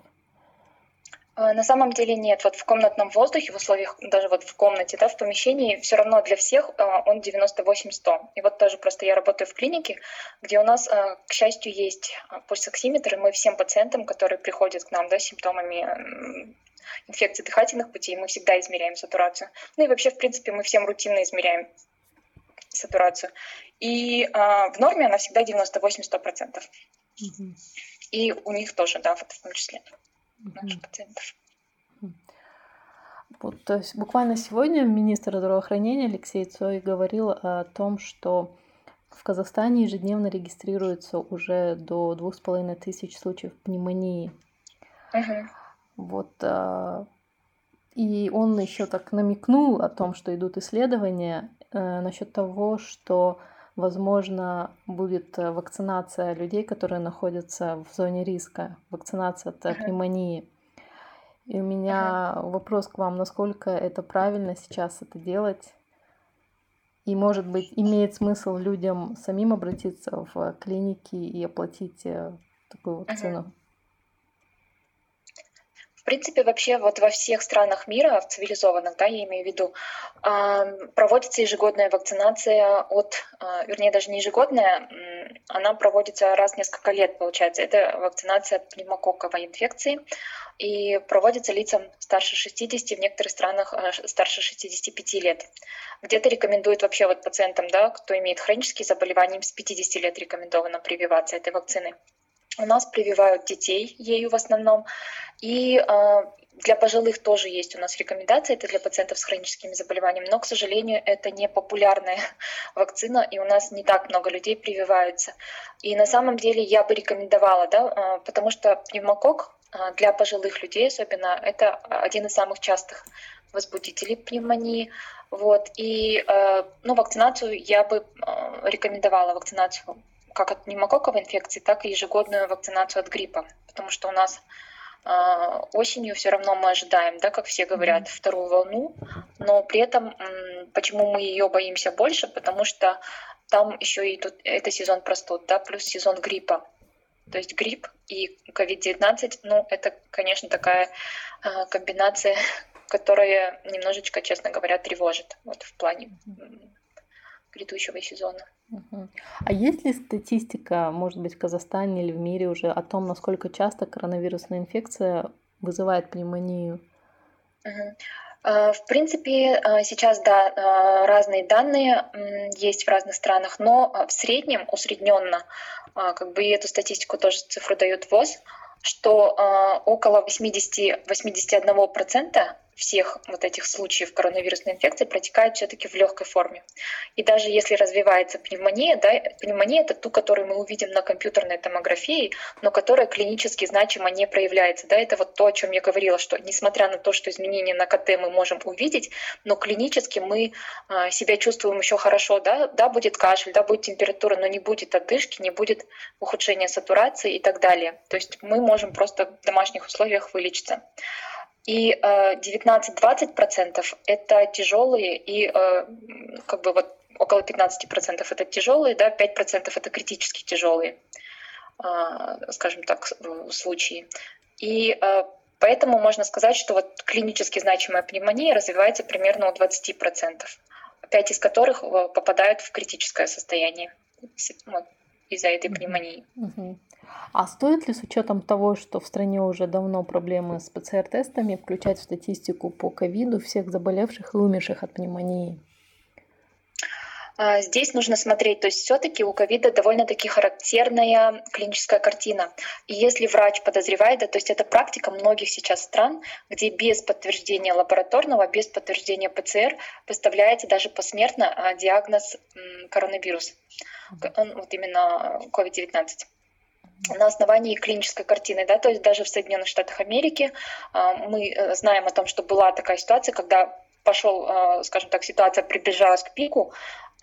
А, на самом деле нет. Вот в комнатном воздухе, в условиях, даже вот в комнате, да, в помещении, все равно для всех а, он 98-100. И вот тоже просто я работаю в клинике, где у нас, а, к счастью, есть пульсоксиметр, и мы всем пациентам, которые приходят к нам да, с симптомами инфекции дыхательных путей, мы всегда измеряем сатурацию. Ну и вообще, в принципе, мы всем рутинно измеряем сатурацию. И в норме она всегда 98-100%. Угу. И у них тоже, да, вот в том числе наших пациентов. Вот, то есть буквально сегодня министр здравоохранения Алексей Цой говорил о том, что в Казахстане ежедневно регистрируется уже до двух с половиной тысяч случаев пневмонии. Uh-huh. Вот, а, и он еще так намекнул о том, что идут исследования э, насчет того, что возможно будет вакцинация людей, которые находятся в зоне риска, вакцинация от пневмонии. И у меня вопрос к вам, насколько это правильно сейчас это делать? И, может быть, имеет смысл людям самим обратиться в клиники и оплатить э, такую вакцину? Принципе, вообще вот во всех странах мира, в цивилизованных, да, я имею в виду, проводится ежегодная вакцинация от, а, вернее, даже не ежегодная, она проводится раз в несколько лет, получается. Это вакцинация от пневмококковой инфекции и проводится лицам старше 60, в некоторых странах а, старше 65 лет. Где-то рекомендуют вообще вот пациентам, да, кто имеет хронические заболевания, с 50 лет рекомендовано прививаться этой вакциной. У нас прививают детей ею в основном. И а, для пожилых тоже есть у нас рекомендации, это для пациентов с хроническими заболеваниями, но, к сожалению, это не популярная вакцина, и у нас не так много людей прививаются. И на самом деле я бы рекомендовала, да, а, потому что пневмокок а, для пожилых людей особенно, это один из самых частых возбудителей пневмонии. Вот. И ну, вакцинацию я бы рекомендовала, вакцинацию как от пневмококковой инфекции, так и ежегодную вакцинацию от гриппа, потому что у нас а, осенью все равно мы ожидаем, да, как все говорят, вторую волну, но при этом почему мы ее боимся больше, потому что там еще и тут это сезон простуд, да, плюс сезон гриппа. То есть грипп и COVID-19, ну, это, конечно, такая э, комбинация, которая немножечко, честно говоря, тревожит вот в плане грядущего сезона. А есть ли статистика, может быть, в Казахстане или в мире уже о том, насколько часто коронавирусная инфекция вызывает пневмонию? А, в принципе, а, сейчас, да, а, разные данные есть в разных странах, но в среднем, усредненно, как бы и эту статистику тоже цифру дает ВОЗ, что около 80-81% всех вот этих случаев коронавирусной инфекции протекает все-таки в легкой форме. И даже если развивается пневмония, да, пневмония это ту, которую мы увидим на компьютерной томографии, но которая клинически значимо не проявляется. Да, это вот то, о чем я говорила, что несмотря на то, что изменения на КТ мы можем увидеть, но клинически мы а, себя чувствуем еще хорошо. Да, да, будет кашель, да, будет температура, но не будет одышки, не будет ухудшения сатурации и так далее. То есть мы можем просто в домашних условиях вылечиться. И 19-20% э, это тяжелые, и э, как бы вот около 15% это тяжелые, да, 5% это критически тяжелые, э, скажем так, случаи. И поэтому можно сказать, что вот клинически значимая пневмония развивается примерно у 20%, 5 из которых попадают в критическое состояние из-за этой пневмонии. Mm-hmm. А стоит ли с учетом того, что в стране уже давно проблемы с ПЦР-тестами, включать в статистику по ковиду всех заболевших и умерших от пневмонии? А, здесь нужно смотреть, то есть все-таки у ковида довольно-таки характерная клиническая картина. И если врач подозревает, да, то есть это практика многих сейчас стран, где без подтверждения лабораторного, без подтверждения ПЦР выставляется даже посмертно а, диагноз коронавирус, он, вот именно COVID-19 на основании клинической картины, да, то есть даже в Соединенных Штатах Америки а, мы э, знаем о том, что была такая ситуация, когда пошел, а, скажем так, ситуация приближалась к пику,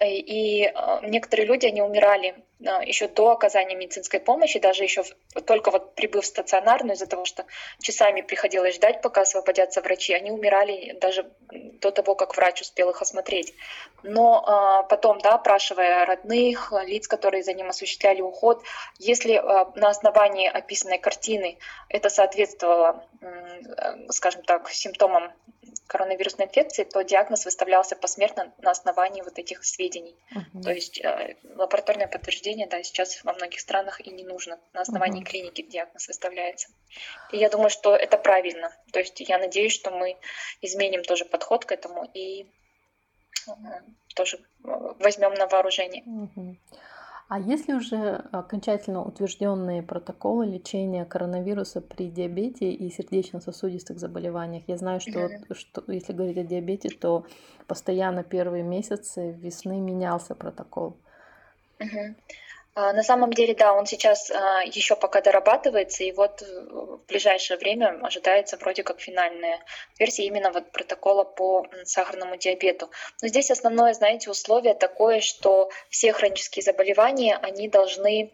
и некоторые люди, они умирали. а, еще до оказания медицинской помощи, даже еще только вот прибыв в стационарную, из-за того, что часами приходилось ждать, пока освободятся врачи, они умирали даже до того, как врач успел их осмотреть. Но а, потом, да, опрашивая родных, лиц, которые за ним осуществляли уход, если а, на основании описанной картины это соответствовало, скажем так, симптомам коронавирусной инфекции, то диагноз выставлялся посмертно на основании вот этих сведений. Uh-huh. То есть э, лабораторное подтверждение, да, сейчас во многих странах и не нужно. На основании uh-huh. клиники диагноз выставляется. И я думаю, что это правильно. То есть я надеюсь, что мы изменим тоже подход к этому и э, тоже возьмем на вооружение. Uh-huh. А есть ли уже окончательно утвержденные протоколы лечения коронавируса при диабете и сердечно-сосудистых заболеваниях? Я знаю, что, mm-hmm. что если говорить о диабете, то постоянно первые месяцы весны менялся протокол. А, на самом деле, да, он сейчас а, еще пока дорабатывается, и вот э, в ближайшее время ожидается вроде как финальная версия именно вот протокола по сахарному диабету. Но здесь основное, знаете, условие такое, что все хронические заболевания, они должны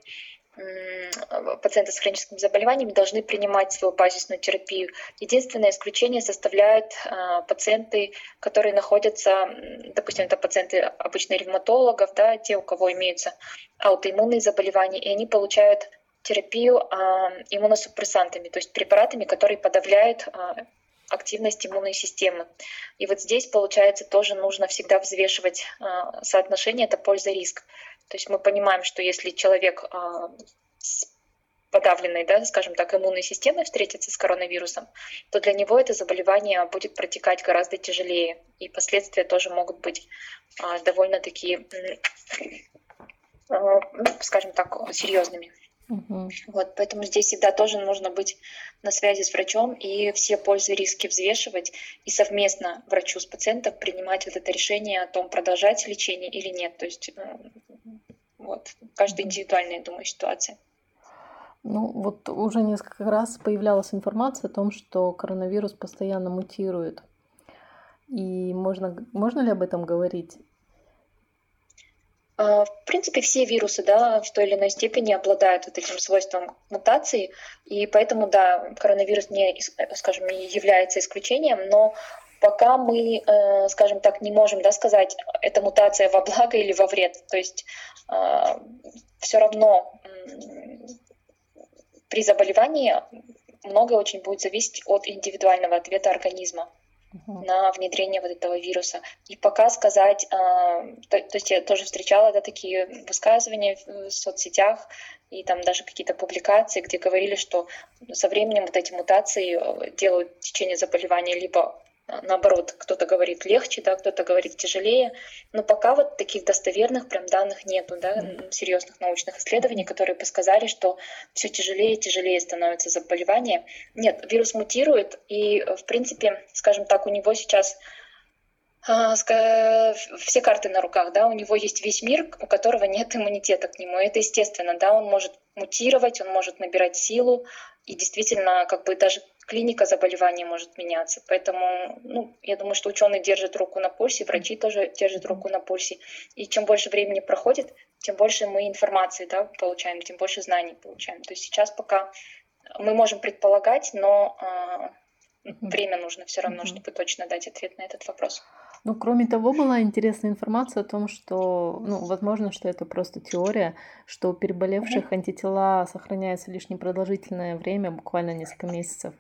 пациенты с хроническими заболеваниями должны принимать свою базисную терапию. Единственное исключение составляют а, пациенты, которые находятся, допустим, это пациенты обычно ревматологов, да, те, у кого имеются аутоиммунные заболевания, и они получают терапию а, иммуносупрессантами, то есть препаратами, которые подавляют активность иммунной системы. И вот здесь, получается, тоже нужно всегда взвешивать соотношение это польза-риск. То есть мы понимаем, что если человек а, с подавленной, да, скажем так, иммунной системой встретится с коронавирусом, то для него это заболевание будет протекать гораздо тяжелее, и последствия тоже могут быть а, довольно такие, а, скажем так, серьезными. Угу. Вот, поэтому здесь всегда тоже нужно быть на связи с врачом и все пользы и риски взвешивать и совместно врачу с пациентом принимать вот это решение о том, продолжать лечение или нет. То есть э, вот, каждая индивидуальная, я думаю, ситуация. Ну, вот уже несколько раз появлялась информация о том, что коронавирус постоянно мутирует. И можно, можно ли об этом говорить? А, в принципе, все вирусы да, в той или иной степени обладают вот этим свойством мутации, и поэтому, да, коронавирус не, скажем, не является исключением, но пока мы, э, скажем так, не можем да, сказать, это мутация во благо или во вред. То есть а, все равно при заболевании многое очень будет зависеть от индивидуального ответа организма на внедрение вот этого вируса. И пока сказать, а, то, то есть я тоже встречала да, такие высказывания в соцсетях и там даже какие-то публикации, где говорили, что со временем вот эти мутации э, делают течение заболевания либо наоборот, кто-то говорит легче, да, кто-то говорит тяжелее, но пока вот таких достоверных прям данных нету, да, серьезных научных исследований, которые бы сказали, что все тяжелее и тяжелее становится заболевание. Нет, вирус мутирует, и, в принципе, скажем так, у него сейчас а, все карты на руках, да, у него есть весь мир, у которого нет иммунитета к нему. Это естественно, да, он может мутировать, он может набирать силу, и действительно, как бы даже клиника заболевания может меняться. Поэтому, ну, я думаю, что ученые держат руку на пульсе, врачи тоже держат руку на пульсе. И чем больше времени проходит, тем больше мы информации да, получаем, тем больше знаний получаем. То есть сейчас пока мы можем предполагать, но э, время нужно все равно, чтобы точно дать ответ на этот вопрос. Ну, кроме того, была интересная информация о том, что, ну, возможно, что это просто теория, что у переболевших антитела сохраняются лишь непродолжительное время, буквально несколько месяцев.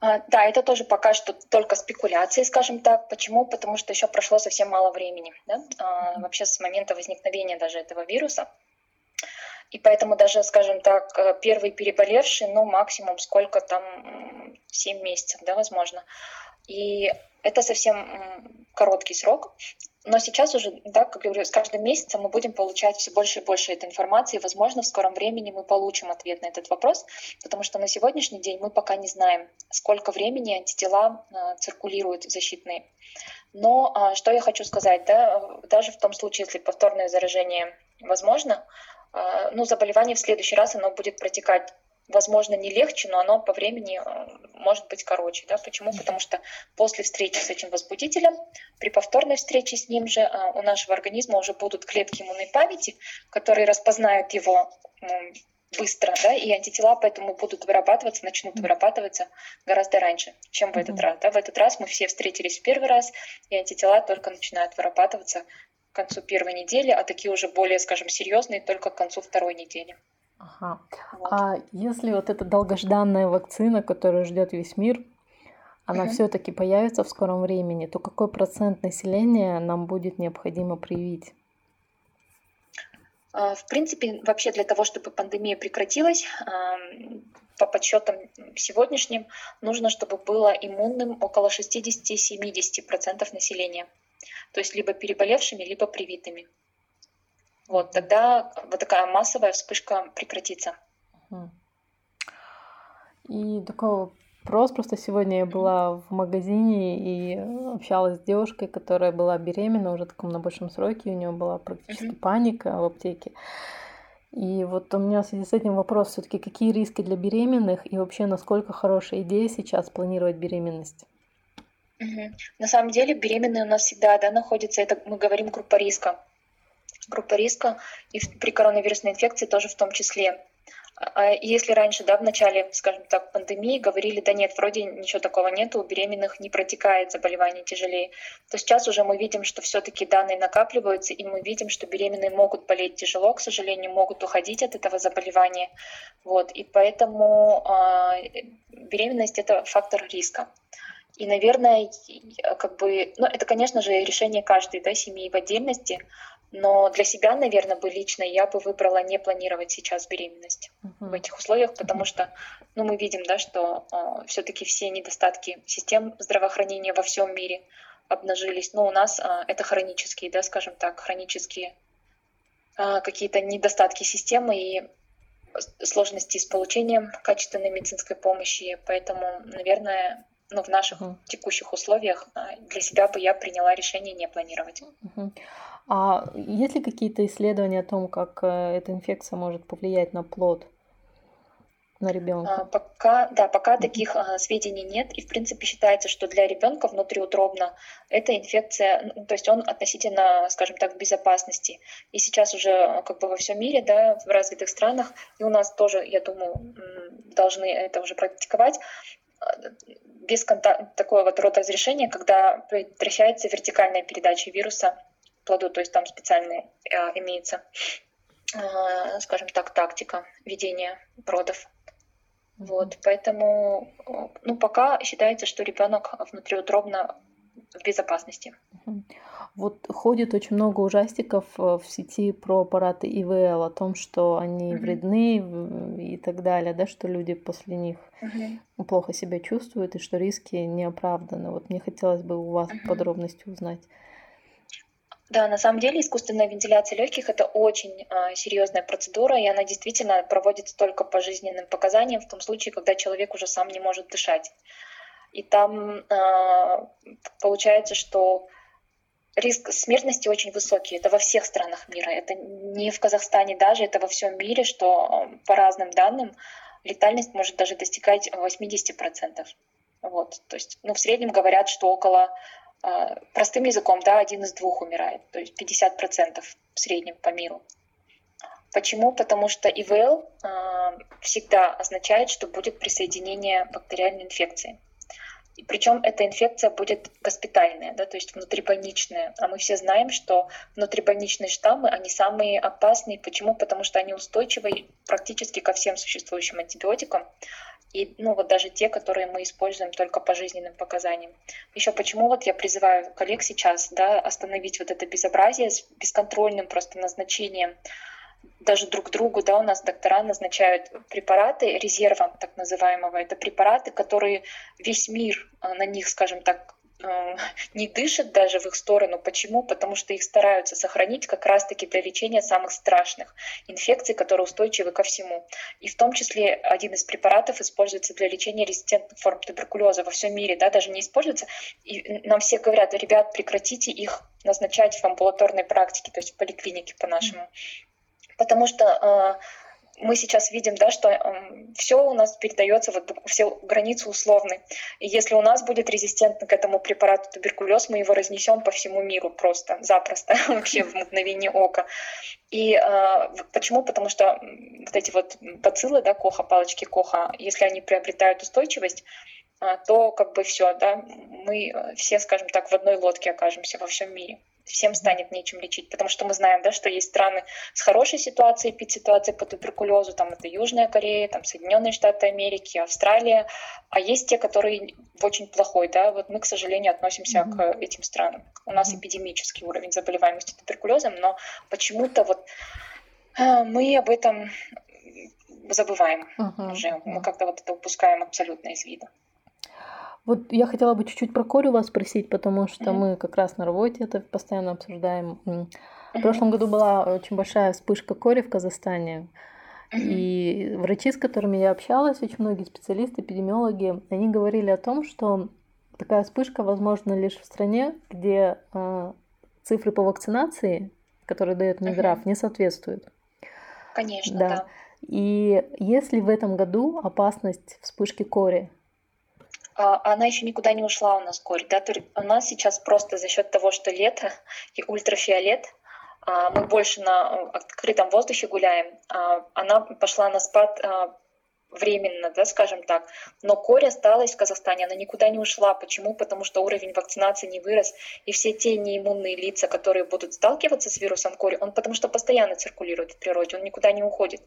А, да, это тоже пока что только спекуляции, скажем так. Почему? Потому что еще прошло совсем мало времени, да? а, вообще с момента возникновения даже этого вируса. И поэтому даже, скажем так, э, первый переболевший, ну, максимум сколько там, 7 месяцев, да, возможно. И это совсем короткий срок. Но сейчас уже, да, как говорю, с каждым месяцем мы будем получать все больше и больше этой информации. И, возможно, в скором времени мы получим ответ на этот вопрос, потому что на сегодняшний день мы пока не знаем, сколько времени антитела э, циркулируют защитные. Но э, что я хочу сказать, да, даже в том случае, если повторное заражение возможно, э, ну, заболевание в следующий раз оно будет протекать возможно, не легче, но оно по времени э, может быть короче. Да? Почему? Потому что после встречи с этим возбудителем, при повторной встрече с ним же э, у нашего организма уже будут клетки иммунной памяти, которые распознают его быстро, да, и антитела поэтому будут вырабатываться, начнут вырабатываться гораздо раньше, чем в этот раз. Да. В этот раз мы все встретились в первый раз, и антитела только начинают вырабатываться к концу первой недели, а такие уже более, скажем, серьезные только к концу второй недели. Ага. Вот. А если вот эта долгожданная вакцина, которую ждет весь мир, она угу. все-таки появится в скором времени, то какой процент населения нам будет необходимо привить? А, в принципе, вообще для того, чтобы пандемия прекратилась, по подсчетам сегодняшним, нужно, чтобы было иммунным около 60-70% населения. То есть либо переболевшими, либо привитыми. Вот, тогда вот такая массовая вспышка прекратится. И такой вопрос. Просто сегодня я была в магазине и общалась с девушкой, которая была беременна уже таком на большом сроке. У нее была практически mm-hmm. паника в аптеке. И вот у меня в связи с этим вопрос все-таки, какие риски для беременных и вообще насколько хорошая идея сейчас планировать беременность? Угу. На самом деле беременные у нас всегда да, находятся, это мы говорим группа риска. Группа риска и при коронавирусной инфекции тоже в том числе. А если раньше, да, в начале, скажем так, пандемии говорили, да нет, вроде ничего такого нет, у беременных не протекает заболевание тяжелее, то сейчас уже мы видим, что все-таки данные накапливаются, и мы видим, что беременные могут болеть тяжело, к сожалению, могут уходить от этого заболевания. Вот, и поэтому э, беременность это фактор риска. И, наверное, как бы, ну, это, конечно же, решение каждой да, семьи в отдельности, но для себя, наверное, бы лично я бы выбрала не планировать сейчас беременность uh-huh. в этих условиях, потому что ну, мы видим, да, что э, а, все-таки все недостатки систем здравоохранения во всем мире обнажились. Но у нас э, это хронические, да, скажем так, хронические э, какие-то недостатки системы и сложности с получением качественной медицинской помощи. Поэтому, наверное, ну, в наших uh-huh. текущих условиях для себя бы я приняла решение не планировать. Uh-huh. А есть ли какие-то исследования о том, как э, эта инфекция может повлиять на плод? на ребенка? А, пока, да, пока таких а, сведений нет, и в принципе считается, что для ребенка внутриутробно эта инфекция, ну, то есть он относительно, скажем так, в безопасности. И сейчас уже а, как бы во всем мире, да, в развитых странах, и у нас тоже, я думаю, должны это уже практиковать, без контакта, такого вот рода разрешения, когда прекращается вертикальная передача вируса плоду, то есть там специальная имеется, а, скажем так, тактика ведения родов. Вот, поэтому, ну, пока считается, что ребенок внутриутробно в безопасности. Вот ходит очень много ужастиков э, в сети про аппараты ИВЛ, о том, что они mm-hmm. вредны и так далее, да, что люди после них mm-hmm. плохо себя чувствуют и что риски не оправданы. Вот мне хотелось бы у вас mm-hmm. подробности узнать. Да, на самом деле искусственная вентиляция легких это очень э, серьезная процедура, и она действительно проводится только по жизненным показаниям в том случае, когда человек уже сам не может дышать. И там э, получается, что риск смертности очень высокий. Это во всех странах мира. Это не в Казахстане даже, это во всем мире, что по разным данным летальность может даже достигать 80%. Вот. То есть, ну, в среднем говорят, что около а, простым языком, да, один из двух умирает, то есть 50% в среднем по миру. Почему? Потому что ИВЛ э, всегда означает, что будет присоединение бактериальной инфекции. И причем эта инфекция будет госпитальная, да, то есть внутрибольничная. А мы все знаем, что внутрибольничные штаммы, они самые опасные. Почему? Потому что они устойчивы практически ко всем существующим антибиотикам и ну вот даже те, которые мы используем только по жизненным показаниям. Еще почему вот я призываю коллег сейчас да, остановить вот это безобразие с бесконтрольным просто назначением даже друг другу, да, у нас доктора назначают препараты резервом так называемого. Это препараты, которые весь мир а, на них, скажем так, Э, не дышат даже в их сторону. Почему? Потому что их стараются сохранить как раз-таки для лечения самых страшных инфекций, которые устойчивы ко всему. И в том числе один из препаратов используется для лечения резистентных форм туберкулеза во всем мире, да, даже не используется. И нам все говорят, ребят, прекратите их назначать в амбулаторной практике, то есть в поликлинике по-нашему. Потому что э, мы сейчас видим, да, что э, все у нас передается, вот все границы условны. И если у нас будет резистентно к этому препарату туберкулез, мы его разнесем по всему миру просто, запросто, вообще в мгновение ока. И э, почему? Потому что вот эти вот бациллы, да, Коха, палочки Коха, если они приобретают устойчивость, э, то как бы все, да, мы все, скажем так, в одной лодке окажемся во всем мире всем станет нечем лечить, потому что мы знаем, да, что есть страны с хорошей ситуацией, эпидситуацией по туберкулезу, там это Южная Корея, там Соединенные Штаты Америки, Австралия, а есть те, которые в очень плохой, да, вот мы, к сожалению, относимся mm-hmm. к этим странам. У нас эпидемический уровень заболеваемости туберкулезом, но почему-то вот э, мы об этом забываем uh-huh. уже, мы как-то вот это упускаем абсолютно из вида. Вот я хотела бы чуть-чуть про корь у вас спросить, потому что mm-hmm. мы как раз на работе это постоянно обсуждаем. В прошлом году была очень большая вспышка кори в Казахстане. И врачи, с которыми я общалась, очень многие специалисты, эпидемиологи, они говорили о том, что такая вспышка возможна лишь в стране, где э, цифры по вакцинации, которые дает Минздрав, не соответствуют. Конечно, да. да. И если в этом году опасность вспышки кори она еще никуда не ушла у нас корь. Да? У нас сейчас просто за счет того, что лето и ультрафиолет, а, мы больше на открытом воздухе гуляем, а, она пошла на спад временно, да, скажем так. Но корь осталась в Казахстане, она никуда не ушла. Почему? Потому что уровень вакцинации не вырос, и все те неиммунные лица, которые будут сталкиваться с вирусом кори, он потому что постоянно циркулирует в природе, он никуда не уходит.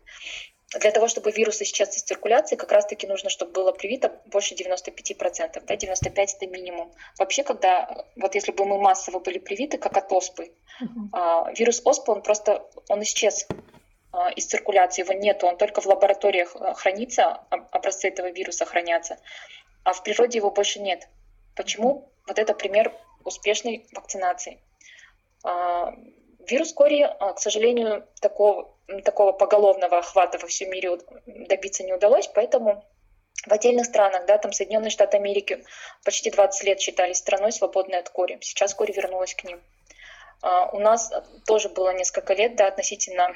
Для того, чтобы вирус исчез из циркуляции, как раз-таки нужно, чтобы было привито больше 95%, да, 95% это минимум. Вообще, когда, вот если бы мы массово были привиты, как от оспы, uh-huh. вирус оспы, он просто, он исчез а, из циркуляции, его нету, он только в лабораториях а, хранится, образцы этого вируса хранятся, а в природе его больше нет. Почему? Вот это пример успешной вакцинации. А, вирус кори, к сожалению, такого, такого поголовного охвата во всем мире добиться не удалось, поэтому в отдельных странах, да, там Соединенные Штаты Америки почти 20 лет считались страной, свободной от кори. Сейчас кори вернулась к ним. А, у нас тоже было несколько лет да, относительно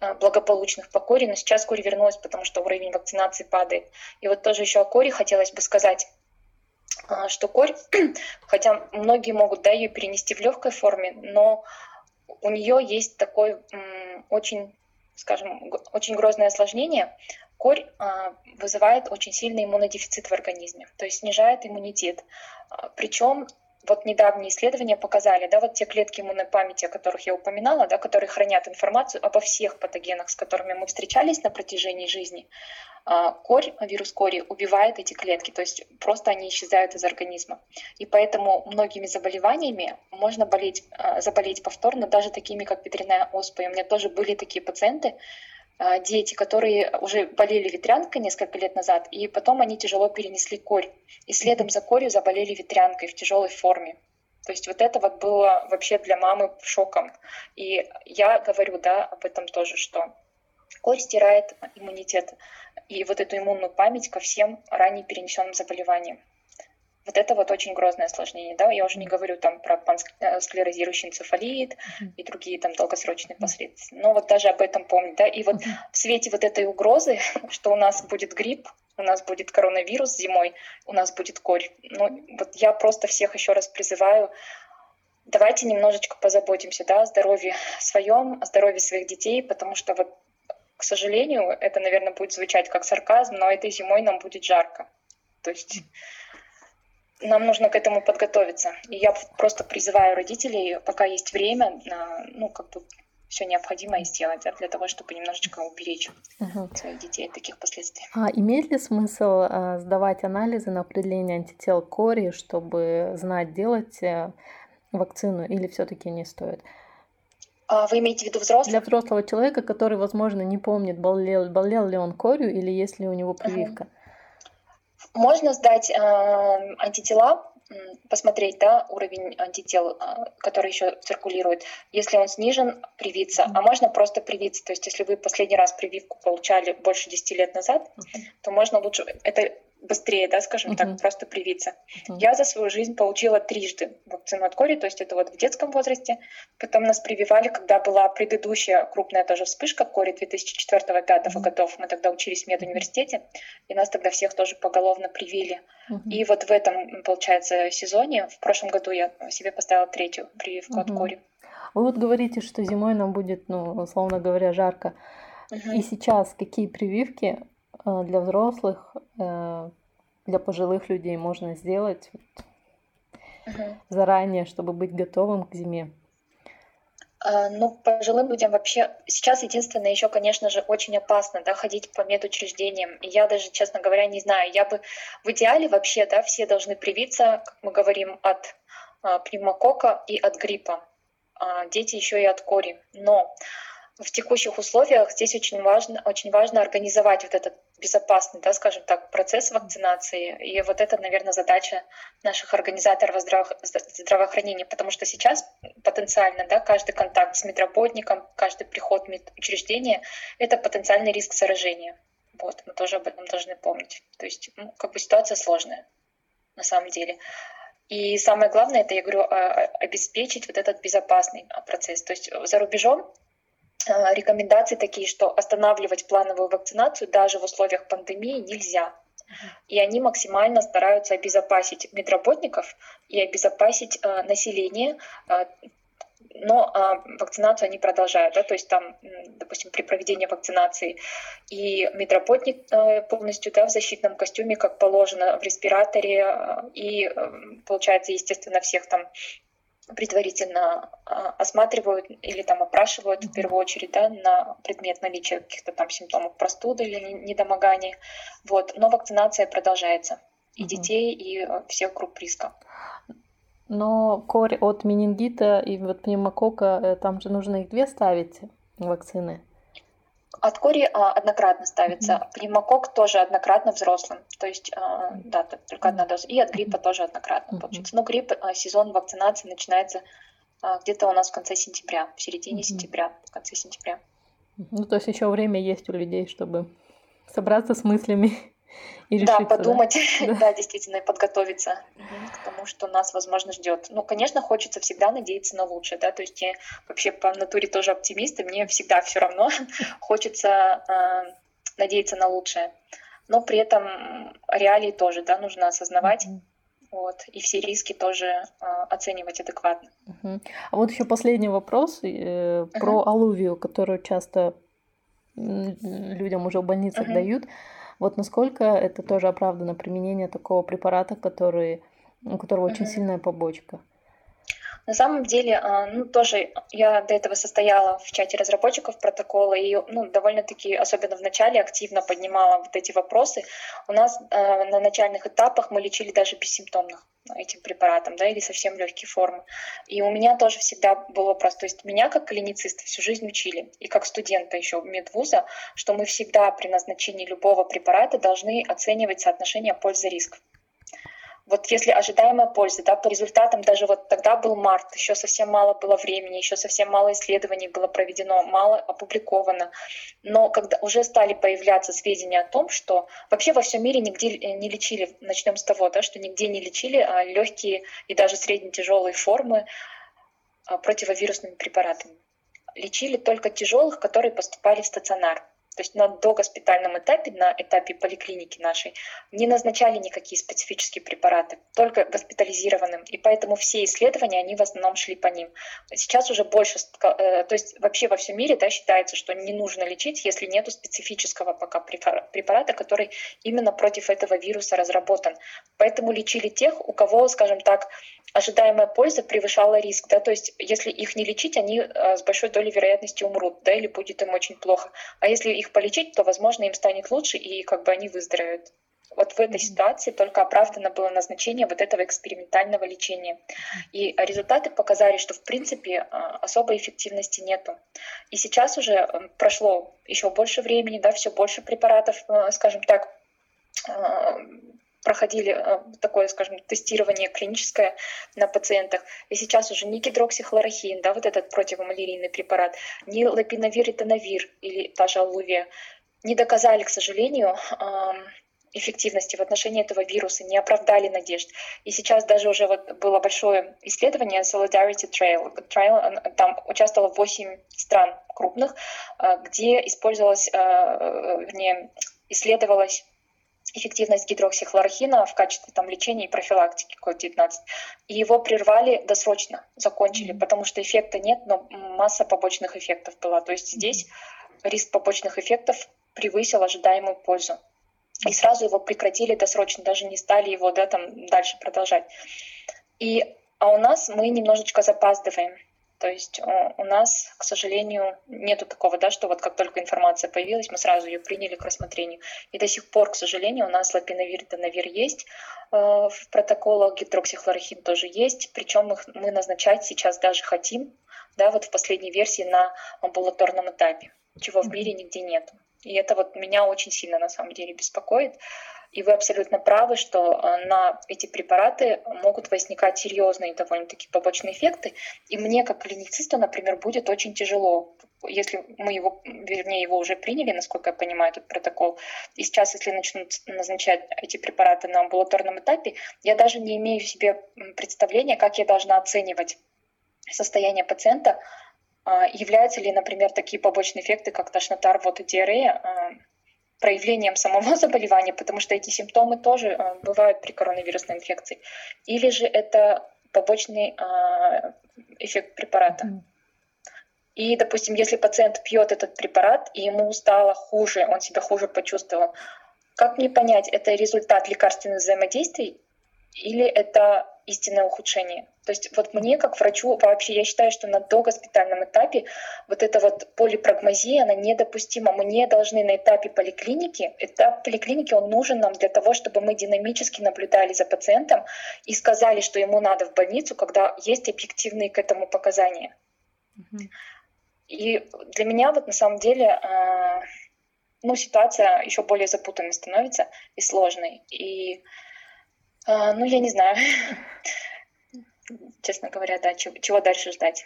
а, благополучных по коре, но сейчас коре вернулась, потому что уровень вакцинации падает. И вот тоже еще о коре хотелось бы сказать, а, что корь, хотя многие могут да, ее перенести в легкой форме, но у нее есть такой очень, скажем, очень грозное осложнение. Корь вызывает очень сильный иммунодефицит в организме, то есть снижает иммунитет. Причем вот недавние исследования показали, да, вот те клетки иммунной памяти, о которых я упоминала, да, которые хранят информацию обо всех патогенах, с которыми мы встречались на протяжении жизни, а, корь, вирус кори убивает эти клетки, то есть просто они исчезают из организма. И поэтому многими заболеваниями можно болеть, а, заболеть повторно, даже такими, как ветряная оспа. И у меня тоже были такие пациенты, дети, которые уже болели ветрянкой несколько лет назад, и потом они тяжело перенесли корь. И следом за корью заболели ветрянкой в тяжелой форме. То есть вот это вот было вообще для мамы шоком. И я говорю, да, об этом тоже, что корь стирает иммунитет и вот эту иммунную память ко всем ранее перенесенным заболеваниям. Вот это вот очень грозное осложнение, да, я уже не говорю там про склерозирующий энцефалит и другие там долгосрочные последствия, но вот даже об этом помнить, да, и вот в свете вот этой угрозы, что у нас будет грипп, у нас будет коронавирус зимой, у нас будет корь, ну вот я просто всех еще раз призываю, давайте немножечко позаботимся, да, о здоровье своем, о здоровье своих детей, потому что вот, к сожалению, это, наверное, будет звучать как сарказм, но этой зимой нам будет жарко, то есть нам нужно к этому подготовиться. И я просто призываю родителей, пока есть время, ну, как бы все необходимое сделать да, для того, чтобы немножечко уберечь угу. своих детей от таких последствий. А имеет ли смысл а, сдавать анализы на определение антител кори, чтобы знать, делать а, вакцину или все-таки не стоит? А вы имеете в виду взрослого? Для взрослого человека, который, возможно, не помнит, болел, болел ли он корью или есть ли у него прививка. Угу. Можно сдать э, антитела, посмотреть да, уровень антител, э, который еще циркулирует. Если он снижен, привиться. А можно просто привиться. То есть если вы последний раз прививку получали больше 10 лет назад, то можно лучше... Это быстрее, да, скажем uh-huh. так, просто привиться. Uh-huh. Я за свою жизнь получила трижды вакцину от кори, то есть это вот в детском возрасте. Потом нас прививали, когда была предыдущая крупная тоже вспышка кори 2004-2005 uh-huh. годов. Мы тогда учились в медуниверситете, и нас тогда всех тоже поголовно привили. Uh-huh. И вот в этом, получается, сезоне, в прошлом году я себе поставила третью прививку uh-huh. от кори. Вы вот говорите, что зимой нам будет, ну, условно говоря, жарко. Uh-huh. И сейчас какие прививки для взрослых, э, для пожилых людей можно сделать uh-huh. заранее, чтобы быть готовым к зиме? А, ну, пожилым людям вообще сейчас единственное еще, конечно же, очень опасно, да, ходить по медучреждениям. Я даже, честно говоря, не знаю. Я бы в идеале вообще, да, все должны привиться, как мы говорим, от а, пневмокока и от гриппа. А, дети еще и от кори. Но в текущих условиях здесь очень важно, очень важно организовать вот этот безопасный, да, скажем так, процесс вакцинации. И вот это, наверное, задача наших организаторов здраво- здравоохранения, потому что сейчас потенциально да, каждый контакт с медработником, каждый приход в медучреждение — это потенциальный риск заражения. Вот, мы тоже об этом должны помнить. То есть, ну, как бы ситуация сложная на самом деле. И самое главное, это, я говорю, а, а, обеспечить вот этот безопасный процесс. То есть за рубежом рекомендации такие, что останавливать плановую вакцинацию даже в условиях пандемии нельзя. И они максимально стараются обезопасить медработников и обезопасить население но а, вакцинацию они продолжают, да, то есть там, допустим, при проведении вакцинации и медработник а, полностью да, в защитном костюме, как положено, в респираторе, а, и, а, получается, естественно, всех там предварительно а, осматривают или там опрашивают в первую очередь да, на предмет наличия каких-то там симптомов простуды или недомогания. Вот. Но вакцинация продолжается и детей, и а, всех групп риска. Но корь от менингита и вот пневмокока, э, там же нужно их две ставить вакцины. От кори а, однократно ставится, пневмокок тоже однократно взрослым, то есть а, да, только одна доза, и от гриппа тоже однократно получается. Но грипп, а, сезон вакцинации начинается где-то у нас в конце сентября, в середине сентября, в конце сентября. Ну, то есть еще время есть у людей, чтобы собраться с мыслями и решиться, да, подумать, да? да, действительно, и подготовиться к тому, что нас, возможно, ждет. Ну, конечно, хочется всегда надеяться на лучшее, да, то есть я вообще по натуре тоже оптимист, и мне всегда все равно хочется э, надеяться на лучшее. Но при этом реалии тоже, да, нужно осознавать. Mm-hmm. Вот, и все риски тоже э, оценивать адекватно. Uh-huh. А вот еще последний вопрос э, uh-huh. про алувию, которую часто людям уже в больницах uh-huh. дают. Вот насколько это тоже оправдано применение такого препарата, который, у которого очень сильная побочка? На самом деле, а, ну, тоже я до этого состояла в чате разработчиков протокола и ну, довольно-таки, особенно в начале, активно поднимала вот эти вопросы. У нас э, на начальных этапах мы лечили даже бессимптомных этим препаратом, да, или совсем легкие формы. И у меня тоже всегда был вопрос, то есть меня как клинициста всю жизнь учили, и как студента еще медвуза, что мы всегда при назначении любого препарата должны оценивать соотношение пользы-риск. Вот если ожидаемая польза, да, по результатам даже вот тогда был март, еще совсем мало было времени, еще совсем мало исследований было проведено, мало опубликовано. Но когда уже стали появляться сведения о том, что вообще во всем мире нигде э, не лечили, начнем с того, да, что нигде не лечили а легкие и даже средне-тяжелые формы а, противовирусными препаратами. Лечили только тяжелых, которые поступали в стационар. То есть на догоспитальном этапе, на этапе поликлиники нашей, не назначали никакие специфические препараты, только госпитализированным. И поэтому все исследования, они в основном шли по ним. Сейчас уже больше, э, то есть вообще во всем мире да, считается, что не нужно лечить, если нет специфического пока препарата, который именно против этого вируса разработан. Поэтому лечили тех, у кого, скажем так, ожидаемая польза превышала риск. Да? То есть если их не лечить, они э, с большой долей вероятности умрут, да, или будет им очень плохо. А если их полечить, то, возможно, им станет лучше, и как бы они выздоровеют. Вот в этой ситуации только оправдано было назначение вот этого экспериментального лечения. И результаты показали, что в принципе а, особой эффективности нету. И сейчас уже э, прошло еще больше времени, да, все больше препаратов, э, скажем так, э, проходили такое, скажем, тестирование клиническое на пациентах. И сейчас уже не гидроксихлорохин, да, вот этот противомалярийный препарат, не лапиновир и тонавир или та же аллувия не доказали, к сожалению, эффективности в отношении этого вируса, не оправдали надежд. И сейчас даже уже вот было большое исследование Solidarity Trail. Trail там участвовало 8 стран крупных, э, где использовалось, э, вернее, исследовалось эффективность гидроксихлорохина в качестве там, лечения и профилактики COVID-19. И его прервали досрочно, закончили, mm-hmm. потому что эффекта нет, но масса побочных эффектов была. То есть здесь mm-hmm. риск побочных эффектов превысил ожидаемую пользу. И сразу его прекратили досрочно, даже не стали его да, там, дальше продолжать. И, а у нас мы немножечко запаздываем. То есть у нас, к сожалению, нету такого, да, что вот как только информация появилась, мы сразу ее приняли к рассмотрению. И до сих пор, к сожалению, у нас лапиновир и тонавир есть э, в протоколах, гидроксихлорохин тоже есть, причем их мы назначать сейчас даже хотим, да, вот в последней версии на амбулаторном этапе, чего в мире нигде нет. И это вот меня очень сильно на самом деле беспокоит. И вы абсолютно правы, что э, на эти препараты могут возникать серьезные довольно-таки побочные эффекты. И мне, как клиницисту, например, будет очень тяжело, если мы его, вернее, его уже приняли, насколько я понимаю, этот протокол. И сейчас, если начнут назначать эти препараты на амбулаторном этапе, я даже не имею в себе представления, как я должна оценивать состояние пациента, а, являются ли, например, такие побочные эффекты, как тошнота, рвота, диарея, а, проявлением самого заболевания, потому что эти симптомы тоже э, бывают при коронавирусной инфекции. Или же это побочный э, эффект препарата. И, допустим, если пациент пьет этот препарат, и ему стало хуже, он себя хуже почувствовал, как мне понять, это результат лекарственных взаимодействий или это истинное ухудшение. То есть вот мне, как врачу, вообще я считаю, что на догоспитальном этапе вот эта вот полипрагмазия, она недопустима. Мы не должны на этапе поликлиники, этап поликлиники, он нужен нам для того, чтобы мы динамически наблюдали за пациентом и сказали, что ему надо в больницу, когда есть объективные к этому показания. И для меня вот на самом деле а, ну, ситуация еще более запутанной становится и сложной. И а, ну, я не знаю. Честно говоря, да, чего, чего дальше ждать?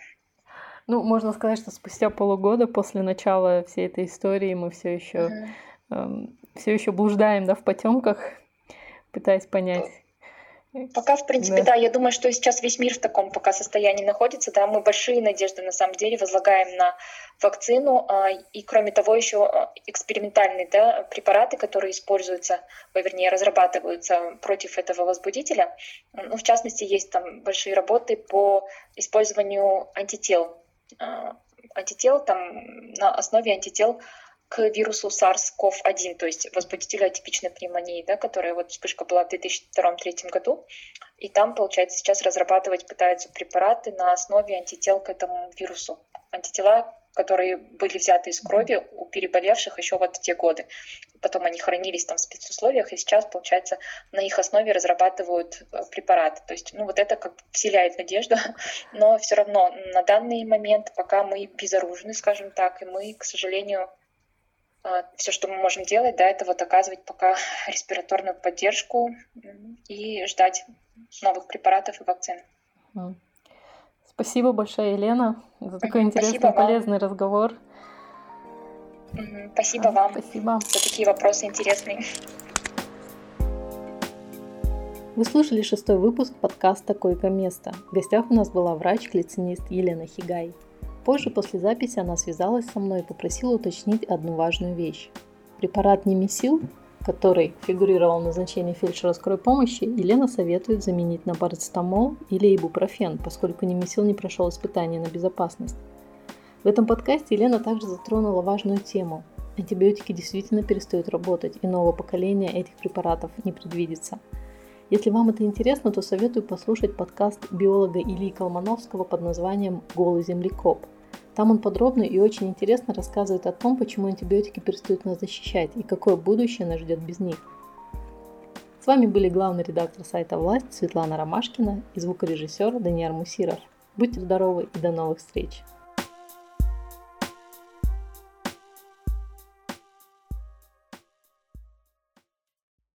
Ну, можно сказать, что спустя полугода после начала всей этой истории мы все еще uh-huh. эм, все еще блуждаем, да, в потемках, пытаясь понять, Пока, в принципе, да. да, я думаю, что сейчас весь мир в таком пока состоянии находится, да, мы большие надежды на самом деле возлагаем на вакцину, а, и кроме того еще а, экспериментальные да, препараты, которые используются, вернее, разрабатываются против этого возбудителя. Ну, в частности, есть там большие работы по использованию антител. А, антител там на основе антител к вирусу SARS-CoV-1, то есть возбудителю атипичной пневмонии, да, которая вот вспышка была в 2002-2003 году. И там, получается, сейчас разрабатывать пытаются препараты на основе антител к этому вирусу. Антитела, которые были взяты из крови у переболевших еще вот в те годы. Потом они хранились там в спецусловиях, и сейчас, получается, на их основе разрабатывают э, препараты. То есть, ну, вот это как вселяет надежду, но все равно на данный момент, пока мы безоружны, скажем так, и мы, к сожалению, все, что мы можем делать, да, это вот оказывать пока респираторную поддержку и ждать новых препаратов и вакцин. Спасибо большое, Елена, за такой интересный, Спасибо полезный вам. разговор. Спасибо вам Спасибо. за такие вопросы интересные. Вы слушали шестой выпуск подкаста «Койко-место». В гостях у нас была врач-клицинист Елена Хигай. Позже, после записи, она связалась со мной и попросила уточнить одну важную вещь. Препарат Немесил, который фигурировал в назначении фельдшера скорой помощи, Елена советует заменить на парацетамол или ибупрофен, поскольку Немесил не прошел испытания на безопасность. В этом подкасте Елена также затронула важную тему. Антибиотики действительно перестают работать, и нового поколения этих препаратов не предвидится – если вам это интересно, то советую послушать подкаст биолога Ильи Колмановского под названием «Голый землекоп». Там он подробно и очень интересно рассказывает о том, почему антибиотики перестают нас защищать и какое будущее нас ждет без них. С вами были главный редактор сайта «Власть» Светлана Ромашкина и звукорежиссер Даниил Мусиров. Будьте здоровы и до новых встреч!